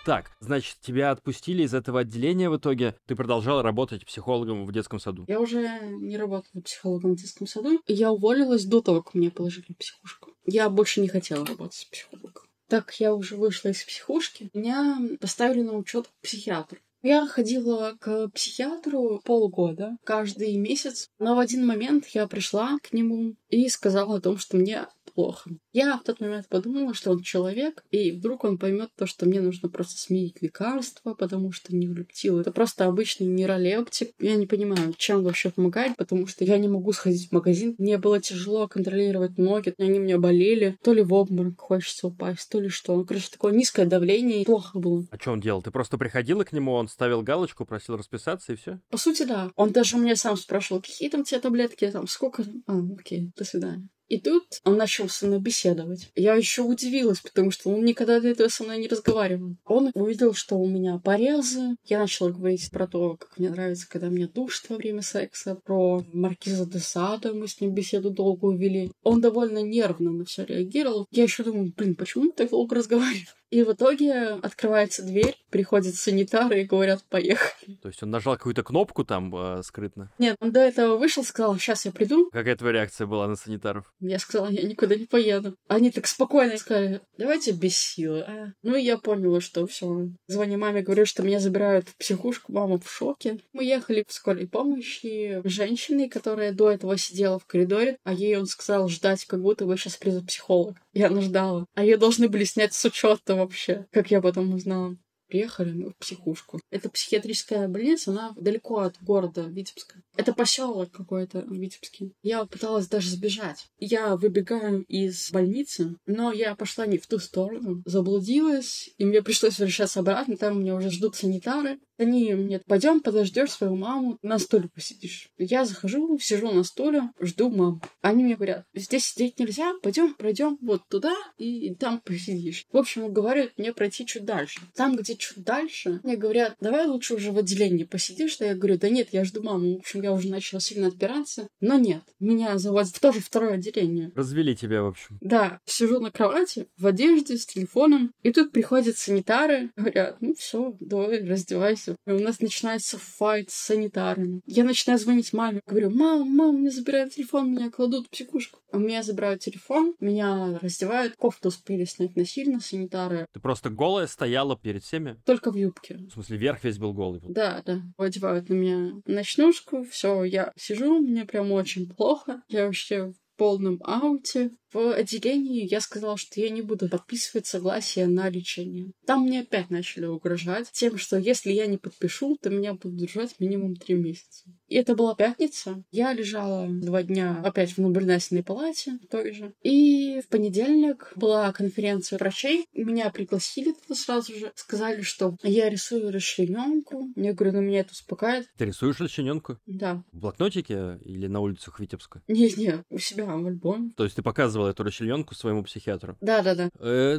Так, значит, тебя отпустили из этого отделения в итоге. Ты продолжала работать психологом в детском саду. Я уже не работала психологом в детском саду. Я уволилась до того, как меня положили в психушку. Я больше не хотела работать с психологом. Так как я уже вышла из психушки, меня поставили на учет к психиатру. Я ходила к психиатру полгода, каждый месяц, но в один момент я пришла к нему и сказала о том, что мне плохо. Я в тот момент подумала, что он человек, и вдруг он поймет то, что мне нужно просто сменить лекарство, потому что не влептил. Это просто обычный нейролептик. Я не понимаю, чем вообще помогает, потому что я не могу сходить в магазин. Мне было тяжело контролировать ноги, они мне болели. То ли в обморок хочется упасть, то ли что. Короче, такое низкое давление, и плохо было. А что он делал? Ты просто приходила к нему, он ставил галочку, просил расписаться, и все? По сути, да. Он даже у меня сам спрашивал, какие там тебе таблетки, там, сколько... А, окей, до свидания. И тут он начал со мной беседовать. Я еще удивилась, потому что он никогда до этого со мной не разговаривал. Он увидел, что у меня порезы. Я начала говорить про то, как мне нравится, когда меня душат во время секса, про маркиза де Сада. Мы с ним беседу долго увели. Он довольно нервно на все реагировал. Я еще думаю, блин, почему он так долго разговаривает? И в итоге открывается дверь, приходят санитары и говорят, поехали. То есть он нажал какую-то кнопку там э, скрытно? Нет, он до этого вышел, сказал, сейчас я приду. Какая твоя реакция была на санитаров? Я сказала, я никуда не поеду. Они так спокойно сказали, давайте без силы. А? Ну и я поняла, что все. Звоню маме, говорю, что меня забирают в психушку, мама в шоке. Мы ехали в скорой помощи женщиной, которая до этого сидела в коридоре, а ей он сказал ждать, как будто бы сейчас придет психолог. Я она ждала. А ее должны были снять с учета вообще, как я потом узнала. Приехали мы в психушку. Это психиатрическая больница, она далеко от города Витебска. Это поселок какой-то в Витебске. Я пыталась даже сбежать. Я выбегаю из больницы, но я пошла не в ту сторону. Заблудилась, и мне пришлось возвращаться обратно. Там меня уже ждут санитары. Они мне, пойдем, подождешь свою маму, на стуле посидишь. Я захожу, сижу на стуле, жду маму. Они мне говорят, здесь сидеть нельзя, пойдем, пройдем вот туда и там посидишь. В общем, говорят мне пройти чуть дальше. Там, где чуть дальше, мне говорят, давай лучше уже в отделении посидишь. Я говорю, да нет, я жду маму. В общем, я уже начала сильно отбираться. Но нет, меня заводят в тоже второе отделение. Развели тебя, в общем. Да, сижу на кровати, в одежде, с телефоном. И тут приходят санитары, говорят, ну все, давай, раздевайся. И у нас начинается файт с санитарами. Я начинаю звонить маме, говорю, мам, мам, мне забирают телефон, меня кладут в психушку. У меня забирают телефон, меня раздевают, кофту успели снять насильно санитары. Ты просто голая стояла перед всеми? Только в юбке. В смысле, верх весь был голый? Да, да. Одевают на меня ночнушку, все, я сижу, мне прям очень плохо. Я вообще в полном ауте. В отделении я сказала, что я не буду подписывать согласие на лечение. Там мне опять начали угрожать тем, что если я не подпишу, то меня будут держать минимум три месяца. И это была пятница. Я лежала два дня опять в наблюдательной палате той же. И в понедельник была конференция врачей. Меня пригласили туда сразу же. Сказали, что я рисую расчлененку. Я говорю, ну меня это успокаивает. Ты рисуешь расчлененку? Да. В блокнотике или на улицах Витебска? Не-не, у себя в альбоме. То есть ты показывал эту расчлененку своему психиатру? Да-да-да. Э,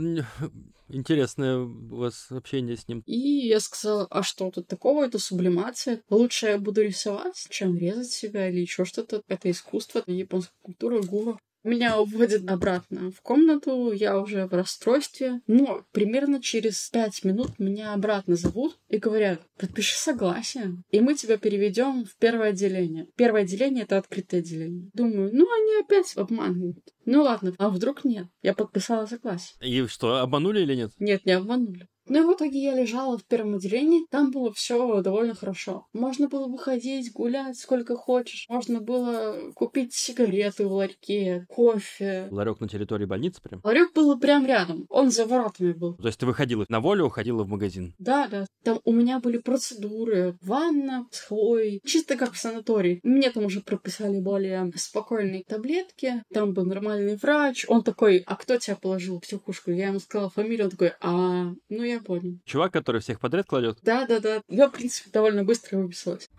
интересное у вас общение с ним. И я сказала, а что тут такого? Это сублимация. Лучше я буду рисовать, чем резать себя или еще что-то. Это искусство, японская культура, гуру. Меня уводят обратно в комнату, я уже в расстройстве. Но примерно через пять минут меня обратно зовут и говорят, подпиши согласие, и мы тебя переведем в первое отделение. Первое отделение — это открытое отделение. Думаю, ну они опять обманывают. Ну ладно, а вдруг нет? Я подписала согласие. И что, обманули или нет? Нет, не обманули. Ну и в итоге я лежала в первом отделении, там было все довольно хорошо. Можно было выходить, гулять сколько хочешь. Можно было купить сигареты в ларьке, кофе. Ларек на территории больницы прям? Ларек был прям рядом, он за воротами был. То есть ты выходила на волю, уходила в магазин? Да, да. Там у меня были процедуры, ванна с хлоей, чисто как в санатории. Мне там уже прописали более спокойные таблетки, там был нормальный врач. Он такой, а кто тебя положил в психушку? Я ему сказала фамилию, он такой, а, ну я понял. Чувак, который всех подряд кладет? Да, да, да. Я, в принципе, довольно быстро выписалась.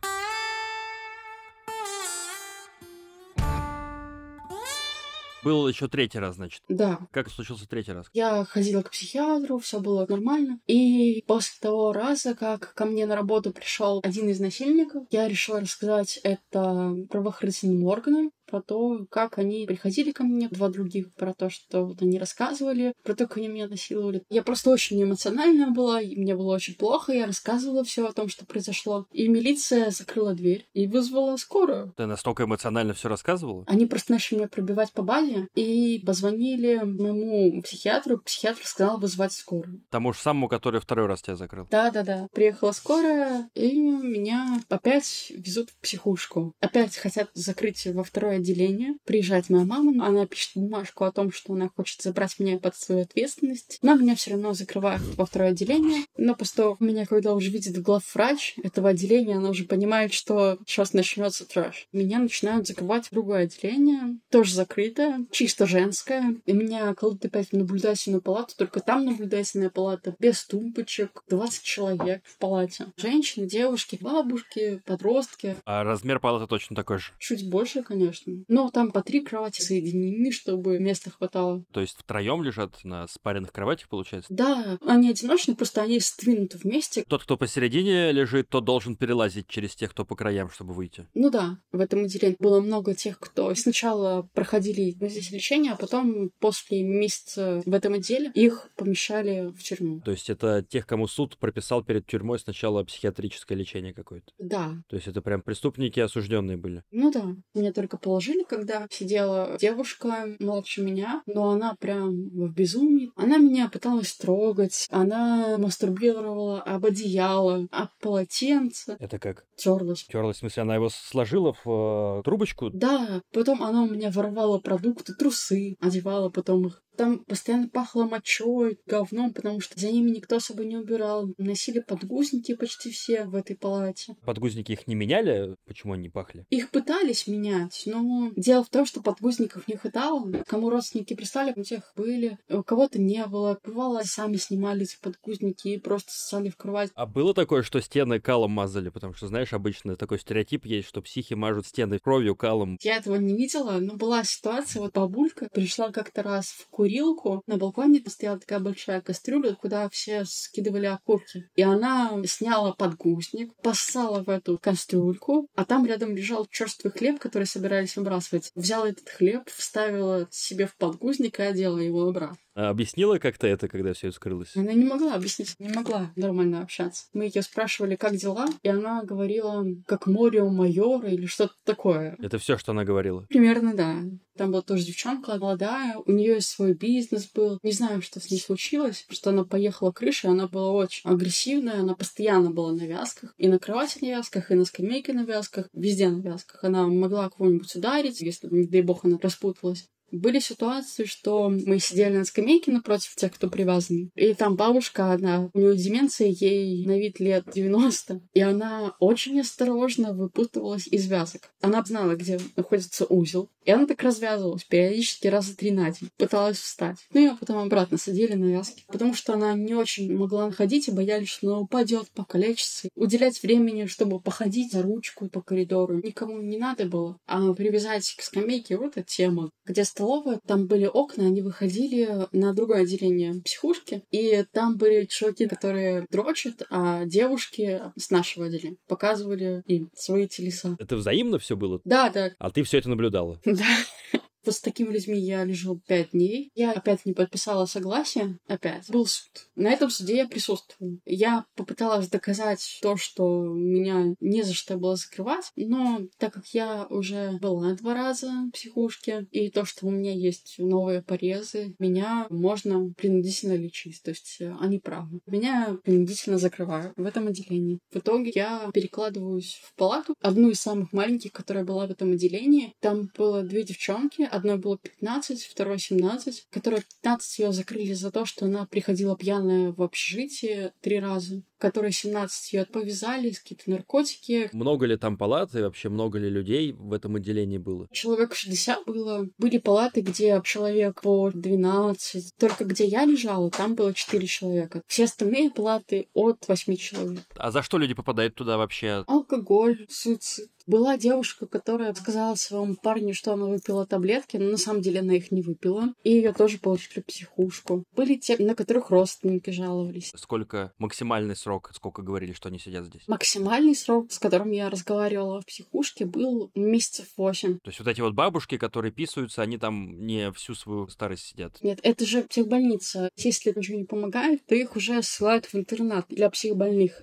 Был еще третий раз, значит. Да. Как случился третий раз? Я ходила к психиатру, все было нормально. И после того раза, как ко мне на работу пришел один из насильников, я решила рассказать это правоохранительным органам про то, как они приходили ко мне, два других, про то, что вот они рассказывали, про то, как они меня насиловали. Я просто очень эмоциональная была, и мне было очень плохо, я рассказывала все о том, что произошло. И милиция закрыла дверь и вызвала скорую. Ты настолько эмоционально все рассказывала? Они просто начали меня пробивать по базе и позвонили моему психиатру. Психиатр сказал вызвать скорую. Тому же самому, который второй раз тебя закрыл. Да-да-да. Приехала скорая, и меня опять везут в психушку. Опять хотят закрыть во второе отделение. Приезжает моя мама, она пишет бумажку о том, что она хочет забрать меня под свою ответственность. Но меня все равно закрывают во второе отделение. Но после того, меня когда уже видит главврач этого отделения, она уже понимает, что сейчас начнется трэш. Меня начинают закрывать в другое отделение, тоже закрытое, чисто женское. И меня кладут опять в наблюдательную палату, только там наблюдательная палата, без тумбочек, 20 человек в палате. Женщины, девушки, бабушки, подростки. А размер палаты точно такой же? Чуть больше, конечно. Но там по три кровати соединены, чтобы места хватало. То есть втроем лежат на спаренных кроватях, получается? Да, они одиночные, просто они сдвинуты вместе. Тот, кто посередине лежит, тот должен перелазить через тех, кто по краям, чтобы выйти. Ну да, в этом отделении было много тех, кто сначала проходили здесь лечение, а потом после месяца в этом отделе их помещали в тюрьму. То есть это тех, кому суд прописал перед тюрьмой сначала психиатрическое лечение какое-то? Да. То есть это прям преступники осужденные были? Ну да. Мне только положили, когда сидела девушка моложе меня, но она прям в безумии. Она меня пыталась трогать, она мастурбировала об одеяло, об полотенце. Это как? Терлась. Терлась, в смысле, она его сложила в э, трубочку? Да, потом она у меня воровала продукты, трусы, одевала потом их. Там постоянно пахло мочой, говном, потому что за ними никто особо не убирал. Носили подгузники почти все в этой палате. Подгузники их не меняли? Почему они пахли? Их пытались менять, но дело в том, что подгузников не хватало. Кому родственники прислали, у тех были, у кого-то не было. Бывало, сами снимали эти подгузники и просто ссали в кровать. А было такое, что стены калом мазали? Потому что, знаешь, обычно такой стереотип есть, что психи мажут стены кровью, калом. Я этого не видела, но была ситуация, вот бабулька пришла как-то раз в курилку, на балконе стояла такая большая кастрюля, куда все скидывали окурки. И она сняла подгузник, поссала в эту кастрюльку, а там рядом лежал черствый хлеб, который собирались выбрасывать. Взяла этот хлеб, вставила себе в подгузник и одела его обратно. А объяснила как-то это, когда все скрылось? Она не могла объяснить, не могла нормально общаться. Мы ее спрашивали, как дела, и она говорила, как море у майора или что-то такое. Это все, что она говорила? Примерно, да. Там была тоже девчонка молодая, у нее свой бизнес был. Не знаю, что с ней случилось, что она поехала крышей, она была очень агрессивная, она постоянно была на вязках. И на кровати на вязках, и на скамейке на вязках, везде на вязках. Она могла кого-нибудь ударить, если, не дай бог, она распуталась. Были ситуации, что мы сидели на скамейке напротив тех, кто привязан. И там бабушка, она, у нее деменция, ей на вид лет 90. И она очень осторожно выпутывалась из вязок. Она знала, где находится узел. И она так развязывалась периодически раза три на день. Пыталась встать. Ну, ее потом обратно садили на вязки. Потому что она не очень могла находить и боялись, что она упадет, покалечится. Уделять времени, чтобы походить за ручку по коридору, никому не надо было. А привязать к скамейке вот эта тема. Где столовая, там были окна, они выходили на другое отделение психушки. И там были чуваки, которые дрочат, а девушки с нашего отделения показывали им свои телеса. Это взаимно все было? Да, да. А ты все это наблюдала? Да. Вот с такими людьми я лежу пять дней. Я опять не подписала согласие. Опять. Был суд. На этом суде я присутствую. Я попыталась доказать то, что меня не за что было закрывать. Но так как я уже была два раза в психушке, и то, что у меня есть новые порезы, меня можно принудительно лечить. То есть э, они правы. Меня принудительно закрывают в этом отделении. В итоге я перекладываюсь в палату, одну из самых маленьких, которая была в этом отделении. Там было две девчонки, Одной было 15, второй 17, которая 15 ее закрыли за то, что она приходила пьяная в общежитие три раза которые 17 ее повязали, какие-то наркотики. Много ли там палат и вообще много ли людей в этом отделении было? Человек 60 было. Были палаты, где человек по 12. Только где я лежала, там было 4 человека. Все остальные палаты от 8 человек. А за что люди попадают туда вообще? Алкоголь, суицид. Была девушка, которая сказала своему парню, что она выпила таблетки, но на самом деле она их не выпила. И ее тоже получили в психушку. Были те, на которых родственники жаловались. Сколько максимальный срок срок, сколько говорили, что они сидят здесь? Максимальный срок, с которым я разговаривала в психушке, был месяцев восемь. То есть вот эти вот бабушки, которые писаются, они там не всю свою старость сидят? Нет, это же психбольница. Если ничего не помогает, то их уже ссылают в интернат для психбольных.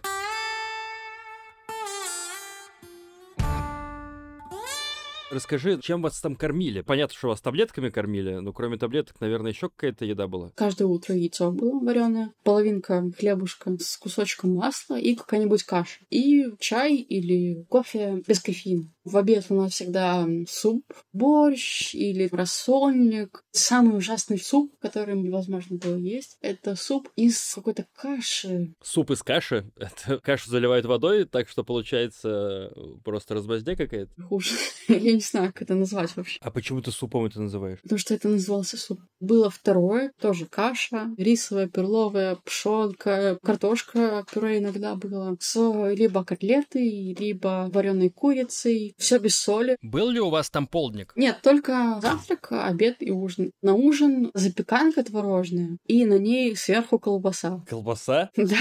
Расскажи, чем вас там кормили? Понятно, что вас таблетками кормили, но кроме таблеток, наверное, еще какая-то еда была. Каждое утро яйцо было вареное, половинка хлебушка с кусочком масла и какая-нибудь каша. И чай или кофе без кофеина. В обед у нас всегда суп, борщ или рассольник. Самый ужасный суп, который невозможно было есть, это суп из какой-то каши. Суп из каши? Это кашу заливают водой, так что получается просто размазня какая-то? Хуже. Я не знаю, как это назвать вообще. А почему ты супом это называешь? Потому что это назывался суп. Было второе, тоже каша, рисовая, перловая, пшенка, картошка, пюре иногда было, с либо котлетой, либо вареной курицей, все без соли. Был ли у вас там полдник? Нет, только завтрак, обед и ужин. На ужин запеканка творожная, и на ней сверху колбаса. Колбаса? Да,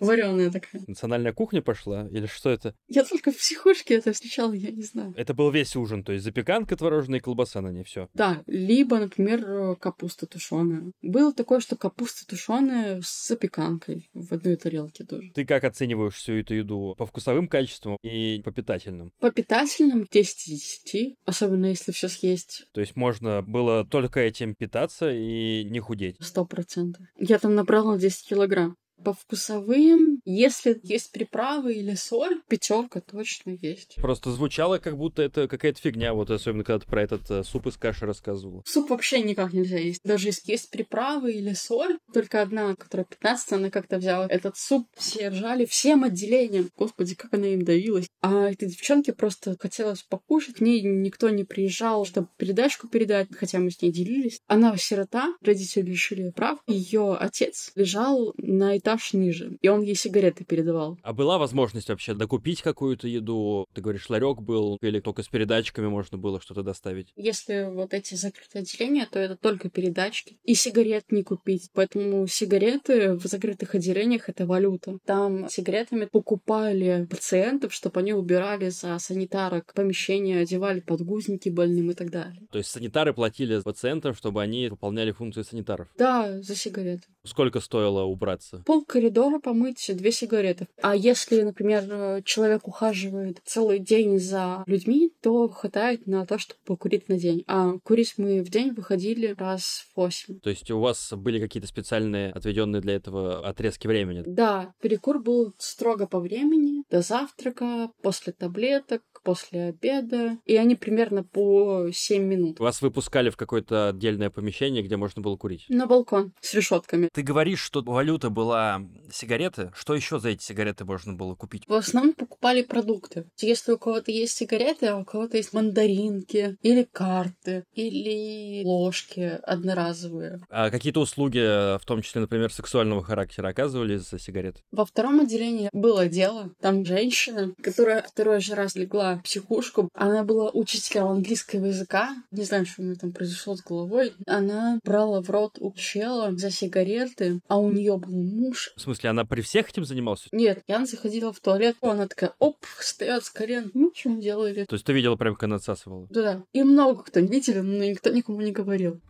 вареная такая. Национальная кухня пошла? Или что это? Я только в психушке это встречала, я не знаю. Это был весь ужин, то есть запеканка творожная и колбаса на ней, все. Да, либо, например, капуста тушеная. Было такое, что капуста тушеная с запеканкой в одной тарелке тоже. Ты как оцениваешь всю эту еду? По вкусовым качествам и по питательным? По питательным питательным 10 из 10, особенно если все съесть. То есть можно было только этим питаться и не худеть? Сто процентов. Я там набрала 10 килограмм. По вкусовым Если есть приправы или соль, пятерка точно есть. Просто звучало, как будто это какая-то фигня, вот особенно когда ты про этот э, суп из каши рассказывал. Суп вообще никак нельзя есть. Даже если есть приправы или соль, только одна, которая 15, она как-то взяла этот суп, все ржали всем отделением. Господи, как она им давилась. А этой девчонке просто хотелось покушать, к ней никто не приезжал, чтобы передачку передать, хотя мы с ней делились. Она сирота, родители лишили прав. Ее отец лежал на этаж ниже, и он ей сигареты передавал. А была возможность вообще докупить какую-то еду? Ты говоришь, ларек был, или только с передачками можно было что-то доставить? Если вот эти закрытые отделения, то это только передачки. И сигарет не купить. Поэтому сигареты в закрытых отделениях — это валюта. Там сигаретами покупали пациентов, чтобы они убирали за санитарок помещения, одевали подгузники больным и так далее. То есть санитары платили пациентам, чтобы они выполняли функции санитаров? Да, за сигареты. Сколько стоило убраться? Пол коридора помыть две сигареты. А если, например, человек ухаживает целый день за людьми, то хватает на то, чтобы покурить на день. А курить мы в день выходили раз в восемь. То есть у вас были какие-то специальные отведенные для этого отрезки времени? Да, перекур был строго по времени, до завтрака, после таблеток, после обеда, и они примерно по 7 минут. Вас выпускали в какое-то отдельное помещение, где можно было курить? На балкон с решетками. Ты говоришь, что валюта была сигареты. Что еще за эти сигареты можно было купить? В основном покупали продукты. Если у кого-то есть сигареты, а у кого-то есть мандаринки, или карты, или ложки одноразовые. А какие-то услуги, в том числе, например, сексуального характера, оказывались за сигареты? Во втором отделении было дело. Там женщина, которая второй же раз легла психушку. Она была учителем английского языка. Не знаю, что у нее там произошло с головой. Она брала в рот у чела за сигареты, а у нее был муж. В смысле, она при всех этим занималась? Нет, я заходила в туалет, она такая, оп, встает с колен. Ну, что делали? То есть ты видела прям, как она отсасывала? Да-да. И много кто видели, но никто никому не говорил.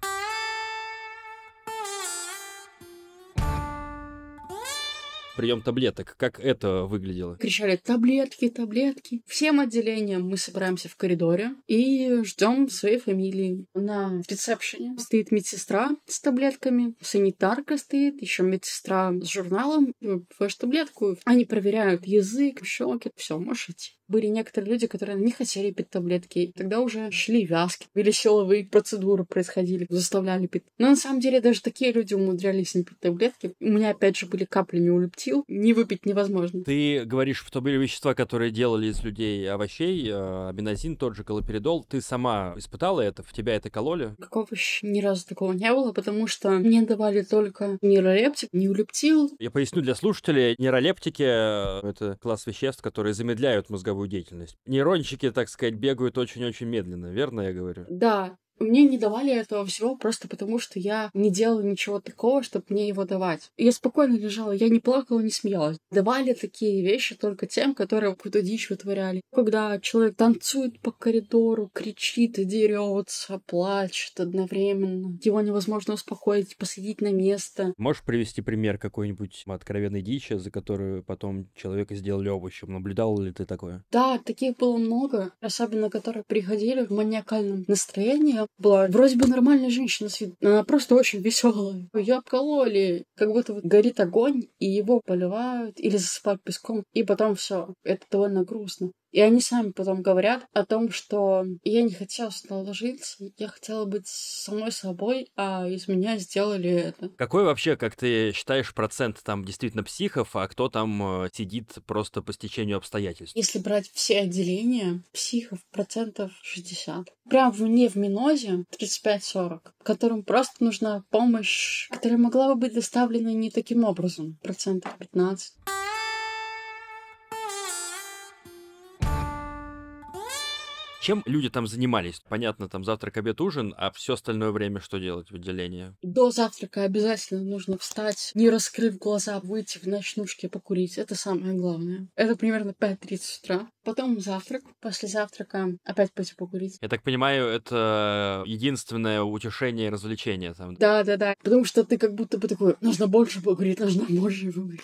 Прием таблеток. Как это выглядело? Кричали таблетки, таблетки. Всем отделениям мы собираемся в коридоре и ждем своей фамилии. На ресепшене стоит медсестра с таблетками, санитарка стоит, еще медсестра с журналом. Выпиваешь таблетку, они проверяют язык, щеки, все, можешь идти. Были некоторые люди, которые не хотели пить таблетки. Тогда уже шли вязки. Или силовые процедуры происходили, заставляли пить. Но на самом деле даже такие люди умудрялись не пить таблетки. У меня опять же были капли неулептил. Не выпить невозможно. Ты говоришь, что были вещества, которые делали из людей овощей, э, аминозин, тот же галоперидол. Ты сама испытала это? В тебя это кололи? Какого ни разу такого не было, потому что мне давали только нейролептик, неулептил. Я поясню для слушателей. Нейролептики — это класс веществ, которые замедляют мозговую деятельность. Нейрончики, так сказать, бегают очень-очень медленно, верно я говорю? Да, мне не давали этого всего просто потому, что я не делала ничего такого, чтобы мне его давать. Я спокойно лежала, я не плакала, не смеялась. Давали такие вещи только тем, которые какую-то дичь вытворяли. Когда человек танцует по коридору, кричит и дерется, плачет одновременно. Его невозможно успокоить, посадить на место. Можешь привести пример какой-нибудь откровенной дичи, за которую потом человека сделали овощем? Наблюдал ли ты такое? Да, таких было много. Особенно, которые приходили в маниакальном настроении, была вроде бы нормальная женщина она просто очень веселая. Ее обкололи, как будто вот горит огонь, и его поливают или засыпают песком, и потом все. Это довольно грустно. И они сами потом говорят о том, что я не хотела ложиться, я хотела быть самой собой, а из меня сделали это. Какой вообще, как ты считаешь, процент там действительно психов, а кто там э, сидит просто по стечению обстоятельств? Если брать все отделения, психов процентов 60. Прям вне в минозе 35-40, которым просто нужна помощь, которая могла бы быть доставлена не таким образом, процентов 15. Чем люди там занимались? Понятно, там завтрак, обед, ужин, а все остальное время что делать в отделении? До завтрака обязательно нужно встать, не раскрыв глаза, выйти в ночнушке покурить. Это самое главное. Это примерно 5.30 утра. Потом завтрак. После завтрака опять пойти покурить. Я так понимаю, это единственное утешение и развлечение там. Да, да, да. Потому что ты как будто бы такой, нужно больше покурить, нужно больше покурить.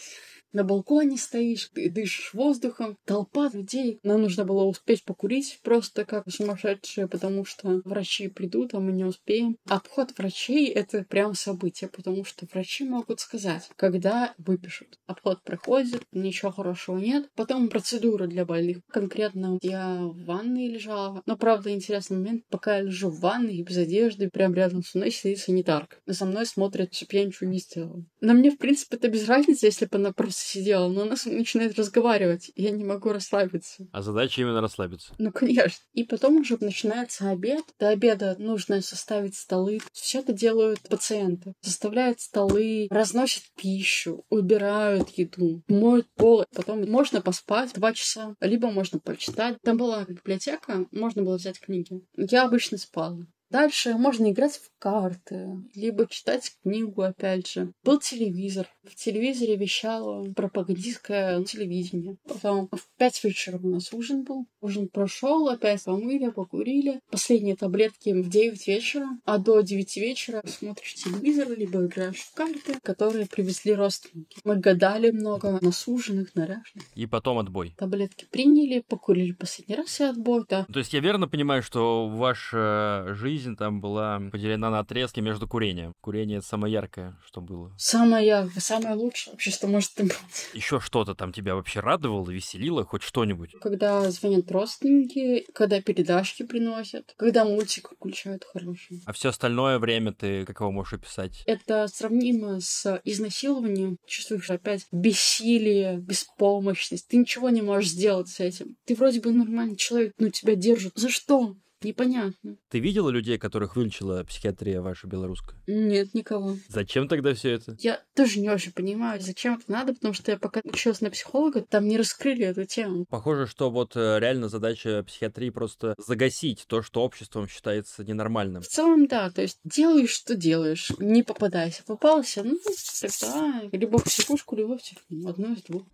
На балконе стоишь, ты дышишь воздухом, толпа людей. Нам нужно было успеть покурить просто как сумасшедшие, потому что врачи придут, а мы не успеем. Обход врачей — это прям событие, потому что врачи могут сказать, когда выпишут. Обход проходит, ничего хорошего нет. Потом процедура для больных. Конкретно я в ванной лежала. Но, правда, интересный момент, пока я лежу в ванной без одежды, прям рядом со мной сидит санитарка. За мной смотрит, чтобы я ничего не сделала. На мне, в принципе, это без разницы, если бы она просто сидела, но она начинает разговаривать, и я не могу расслабиться. А задача именно расслабиться? Ну, конечно. И потом уже начинается обед. До обеда нужно составить столы. Все это делают пациенты. Составляют столы, разносят пищу, убирают еду, моют пол. Потом можно поспать два часа, либо можно почитать. Там была библиотека, можно было взять книги. Я обычно спала. Дальше можно играть в карты, либо читать книгу, опять же. Был телевизор. В телевизоре вещало пропагандистское телевидение. Потом в пять вечера у нас ужин был. Ужин прошел, опять помыли, покурили. Последние таблетки в 9 вечера. А до 9 вечера смотришь телевизор, либо играешь в карты, которые привезли родственники. Мы гадали много, насуженных, наряженных. И потом отбой. Таблетки приняли, покурили последний раз и отбой, да. То есть я верно понимаю, что ваша жизнь жизнь там была поделена на отрезки между курением. Курение это самое яркое, что было. Самое яркое, самое лучшее вообще, что может быть. Еще что-то там тебя вообще радовало, веселило, хоть что-нибудь? Когда звонят родственники, когда передачки приносят, когда мультик включают хороший. А все остальное время ты как его можешь описать? Это сравнимо с изнасилованием. Чувствуешь опять бессилие, беспомощность. Ты ничего не можешь сделать с этим. Ты вроде бы нормальный человек, но тебя держат. За что? Непонятно. Ты видела людей, которых вылечила психиатрия ваша белорусская? Нет, никого. Зачем тогда все это? Я тоже не очень понимаю, зачем это надо, потому что я пока училась на психолога, там не раскрыли эту тему. Похоже, что вот э, реально задача психиатрии просто загасить то, что обществом считается ненормальным. В целом, да, то есть делаешь, что делаешь, не попадайся. Попался, ну, тогда либо в психушку, либо в тюрьму, одно из двух.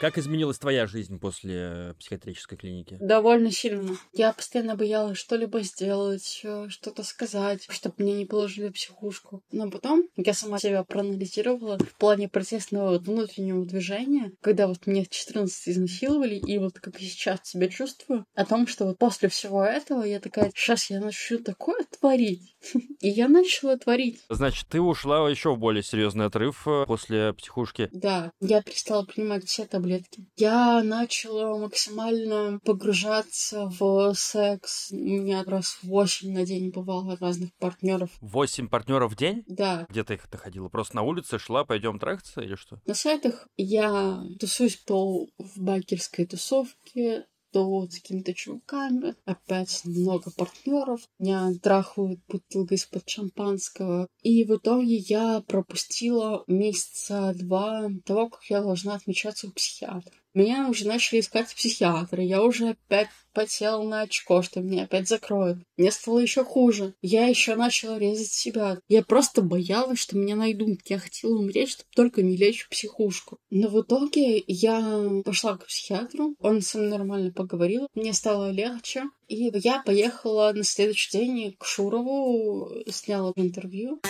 Как изменилась твоя жизнь после психиатрической клиники? Довольно сильно. Я постоянно боялась что-либо сделать, что-то сказать, чтобы меня не положили в психушку. Но потом я сама себя проанализировала в плане протестного внутреннего движения, когда вот меня в 14 изнасиловали, и вот как я сейчас себя чувствую, о том, что вот после всего этого я такая, сейчас я начну такое творить. И я начала творить. Значит, ты ушла еще в более серьезный отрыв э, после психушки? Да, я перестала принимать все таблетки. Я начала максимально погружаться в секс. У меня раз восемь на день бывало от разных партнеров. Восемь партнеров в день? Да. Где ты их доходила? Просто на улице шла, пойдем трахаться или что? На сайтах я тусуюсь то в байкерской тусовке, то с какими-то чуваками, опять много партнеров, меня трахают бутылкой из-под шампанского. И в итоге я пропустила месяца два того, как я должна отмечаться у психиатра. Меня уже начали искать психиатры. Я уже опять потела на очко, что меня опять закроют. Мне стало еще хуже. Я еще начала резать себя. Я просто боялась, что меня найдут. Я хотела умереть, чтобы только не лечь в психушку. Но в итоге я пошла к психиатру. Он со мной нормально поговорил. Мне стало легче. И я поехала на следующий день к Шурову, сняла интервью.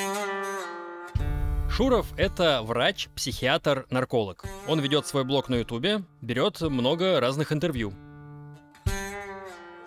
Шуров — это врач, психиатр, нарколог. Он ведет свой блог на Ютубе, берет много разных интервью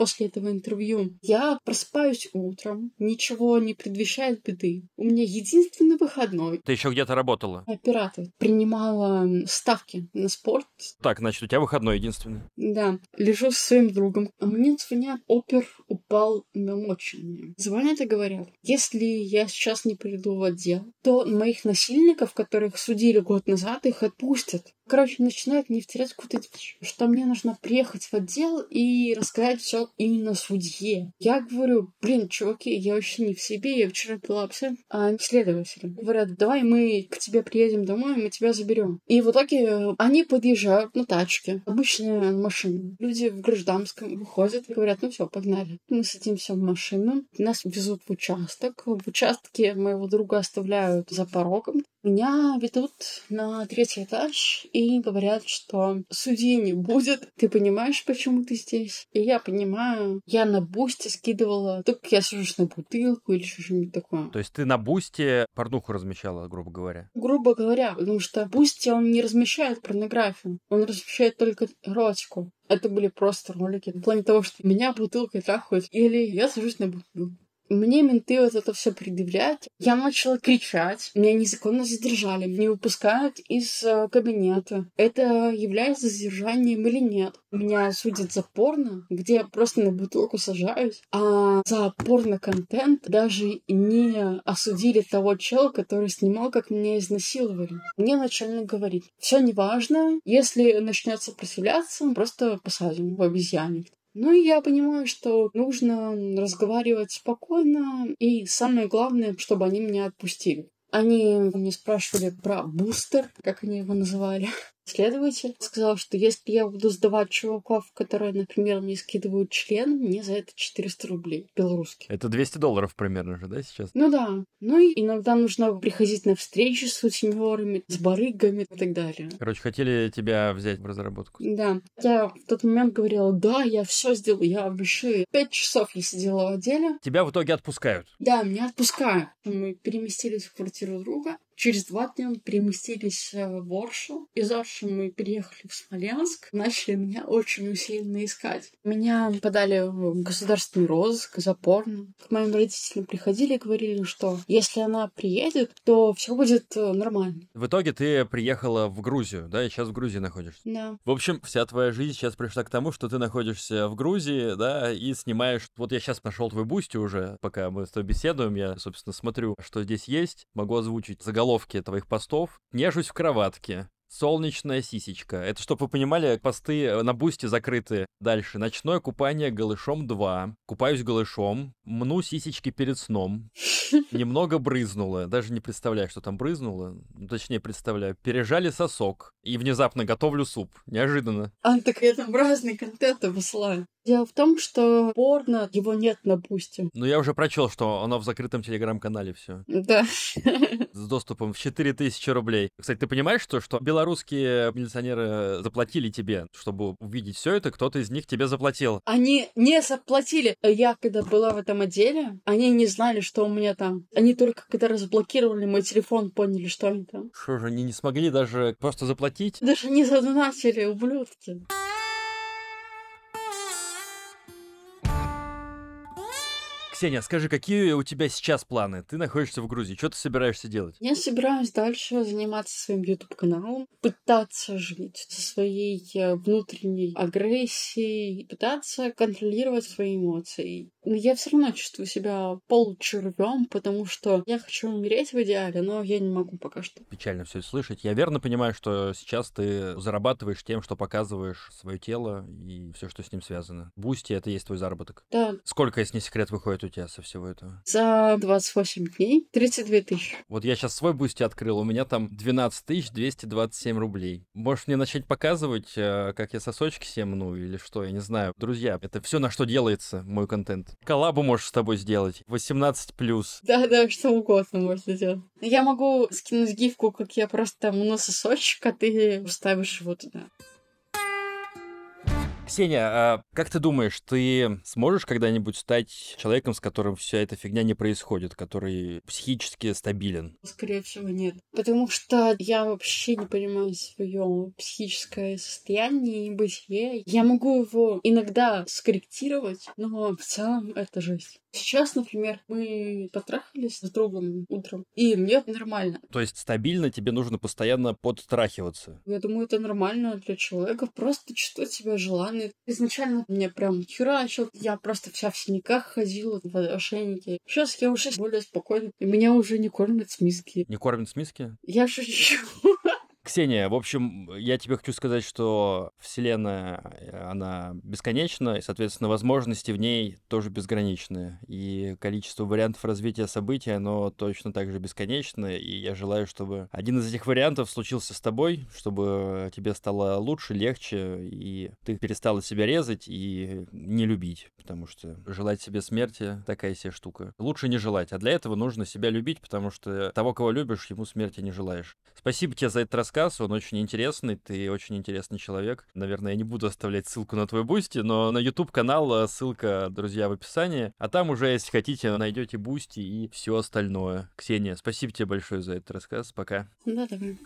после этого интервью. Я просыпаюсь утром, ничего не предвещает беды. У меня единственный выходной. Ты еще где-то работала? Оператор. Принимала ставки на спорт. Так, значит, у тебя выходной единственный. Да. Лежу с своим другом. А мне звонят, опер упал на мочение. Звонят и говорят, если я сейчас не приду в отдел, то моих насильников, которых судили год назад, их отпустят. Короче, начинают мне втерять какую-то дичь, что мне нужно приехать в отдел и рассказать все именно судье. Я говорю, блин, чуваки, я вообще не в себе, я вчера пила абсент, а следователи говорят, давай мы к тебе приедем домой, мы тебя заберем. И в итоге они подъезжают на тачке, обычная машина. Люди в гражданском выходят и говорят, ну все, погнали. Мы садимся в машину, нас везут в участок. В участке моего друга оставляют за порогом, Меня ведут на третий этаж и говорят, что судьи не будет. Ты понимаешь, почему ты здесь? И я понимаю, я на бусте скидывала, только я сажусь на бутылку или что-нибудь такое. То есть ты на бусте порнуху размещала, грубо говоря? Грубо говоря, потому что Boosty он не размещает порнографию, он размещает только эротику. Это были просто ролики. В плане того, что меня бутылкой трахают, или я сажусь на бутылку. Мне менты вот это все предъявляют. Я начала кричать. Меня незаконно задержали. Не выпускают из э, кабинета. Это является задержанием или нет? Меня судят за порно, где я просто на бутылку сажаюсь. А за порно-контент даже не осудили того чела, который снимал, как меня изнасиловали. Мне начальник говорит, все неважно, если начнется сопротивляться, просто посадим в обезьянник. Ну и я понимаю, что нужно разговаривать спокойно, и самое главное, чтобы они меня отпустили. Они мне спрашивали про бустер, как они его называли. Следователь сказал, что если я буду сдавать чуваков, которые, например, мне скидывают член, мне за это 400 рублей белорусских. Это 200 долларов примерно же, да, сейчас? Ну да. Ну и иногда нужно приходить на встречи с сутенерами, с барыгами и так далее. Короче, хотели тебя взять в разработку. Да. Я в тот момент говорила, да, я все сделала, я вообще пять часов я сидела в отделе. Тебя в итоге отпускают? Да, меня отпускают. Мы переместились в квартиру друга. Через два дня мы переместились э, в Оршу. Из Орши мы переехали в Смоленск. Начали меня очень усиленно искать. Меня подали в государственный розыск за порно. К моим родителям приходили и говорили, что если она приедет, то все будет э, нормально. В итоге ты приехала в Грузию, да, и сейчас в Грузии находишься? Да. В общем, вся твоя жизнь сейчас пришла к тому, что ты находишься в Грузии, да, и снимаешь... Вот я сейчас нашел твой Boosty уже, пока мы с тобой беседуем, я, собственно, смотрю, что здесь есть, могу озвучить заголовок заголовки твоих постов. Нежусь в кроватке. Солнечная сисечка. Это, чтобы вы понимали, посты э, на Boosty закрыты. Дальше. Ночное купание голышом 2. Купаюсь голышом. Мну сисечки перед сном. Немного брызнуло. Даже не представляю, что там брызнуло. Ну, точнее, представляю. Пережали сосок. И внезапно готовлю суп. Неожиданно. А, так я там разный контент высылаю. Дело в том, что порно, его нет на бусте. Ну, я уже прочел, что оно в закрытом телеграм-канале все. Да. С доступом в 4000 рублей. Кстати, ты понимаешь, что, что белорусские милиционеры заплатили тебе, чтобы увидеть все это, кто-то из них тебе заплатил? Они не заплатили. Я, когда была в этом отделе, они не знали, что у меня там. Они только когда разблокировали мой телефон, поняли, что они там. Что же, они не смогли даже просто заплатить? Даже не задонатили, ублюдки. Ксения, скажи, какие у тебя сейчас планы? Ты находишься в Грузии, что ты собираешься делать? Я собираюсь дальше заниматься своим YouTube-каналом, пытаться жить со своей э, внутренней агрессией, пытаться контролировать свои эмоции. Но я все равно чувствую себя получервем, потому что я хочу умереть в идеале, но я не могу пока что. Печально все слышать. Я верно понимаю, что сейчас ты зарабатываешь тем, что показываешь свое тело и все, что с ним связано. Boosty — это есть твой заработок. Да. Сколько, если не секрет, выходит у тебя со всего этого? За 28 дней 32 тысячи. Вот я сейчас свой Boosty открыл, у меня там 12 тысяч 227 рублей. Можешь мне начать показывать, э, как я сосочки себе мну или что, я не знаю. Друзья, это все на что делается мой контент. Коллабу можем с тобой сделать. 18 плюс. Да-да, что угодно можно сделать. Я могу скинуть гифку, как я просто мну сосочек, а ты вставишь его туда. Ксения, а как ты думаешь, ты сможешь когда-нибудь стать человеком, с которым вся эта фигня не происходит, который психически стабилен? Скорее всего, нет. Потому что я вообще не понимаю свое психическое состояние и бытие. Я могу его иногда скорректировать, но в целом это жесть. Сейчас, например, мы потрахались с другом утром, и мне нормально. То есть стабильно тебе нужно постоянно подтрахиваться? Я думаю, это нормально для человека. Просто чувствовать себя желанной. Изначально мне прям херачил. Я просто вся в синяках ходила, в ошейнике. Сейчас я уже более спокойна, и меня уже не кормят с миски. Не кормят с миски? Я шучу. Ксения, в общем, я тебе хочу сказать, что Вселенная, э, она бесконечна, и, соответственно, возможности в ней тоже безграничны. И количество вариантов развития событий, оно точно так же бесконечно, и я желаю, чтобы один из этих вариантов случился с тобой, чтобы тебе стало лучше, легче, и ты перестала себя резать и не любить, потому что желать себе смерти — такая себе штука. Лучше не желать, а для этого нужно себя любить, потому что того, кого любишь, ему смерти не желаешь. Спасибо тебе за этот рассказ, он очень интересный, ты очень интересный человек. Наверное, я не буду оставлять ссылку на твой Boosty, но на YouTube канал э, ссылка, друзья, в описании. А там уже, если хотите, найдете Boosty и все остальное. Ксения, спасибо тебе большое за этот рассказ. Пока. Да, давай.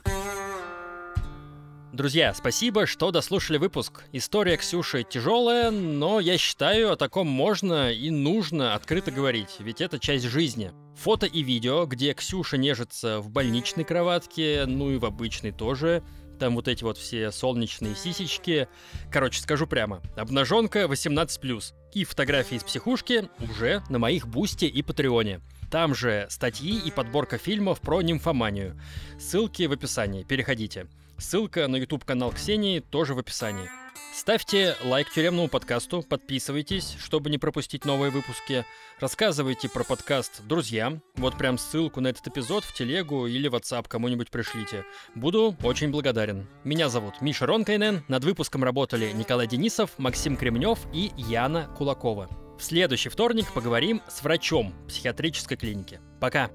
Друзья, спасибо, что дослушали выпуск. История Ксюши тяжелая, но я считаю, о таком можно и нужно открыто говорить, ведь это часть жизни. Фото и видео, где Ксюша нежится в больничной кроватке, ну и в обычной тоже, там вот эти вот все солнечные сисечки. Короче, скажу прямо, обнаженка 18+. И фотографии из психушки уже на моих Бусте и Патреоне. Там же статьи и подборка фильмов про нимфоманию. Ссылки в описании, переходите. Ссылка на YouTube-канал Ксении тоже в описании. Ставьте лайк тюремному подкасту, подписывайтесь, чтобы не пропустить новые выпуски. Рассказывайте про подкаст друзьям. Вот прям ссылку на этот эпизод в телегу или WhatsApp кому-нибудь пришлите. Буду очень благодарен. Меня зовут Миша Ронкайнен. Над выпуском работали Николай Денисов, Максим Кремнев и Яна Кулакова. В следующий вторник поговорим с врачом психиатрической клиники. Пока!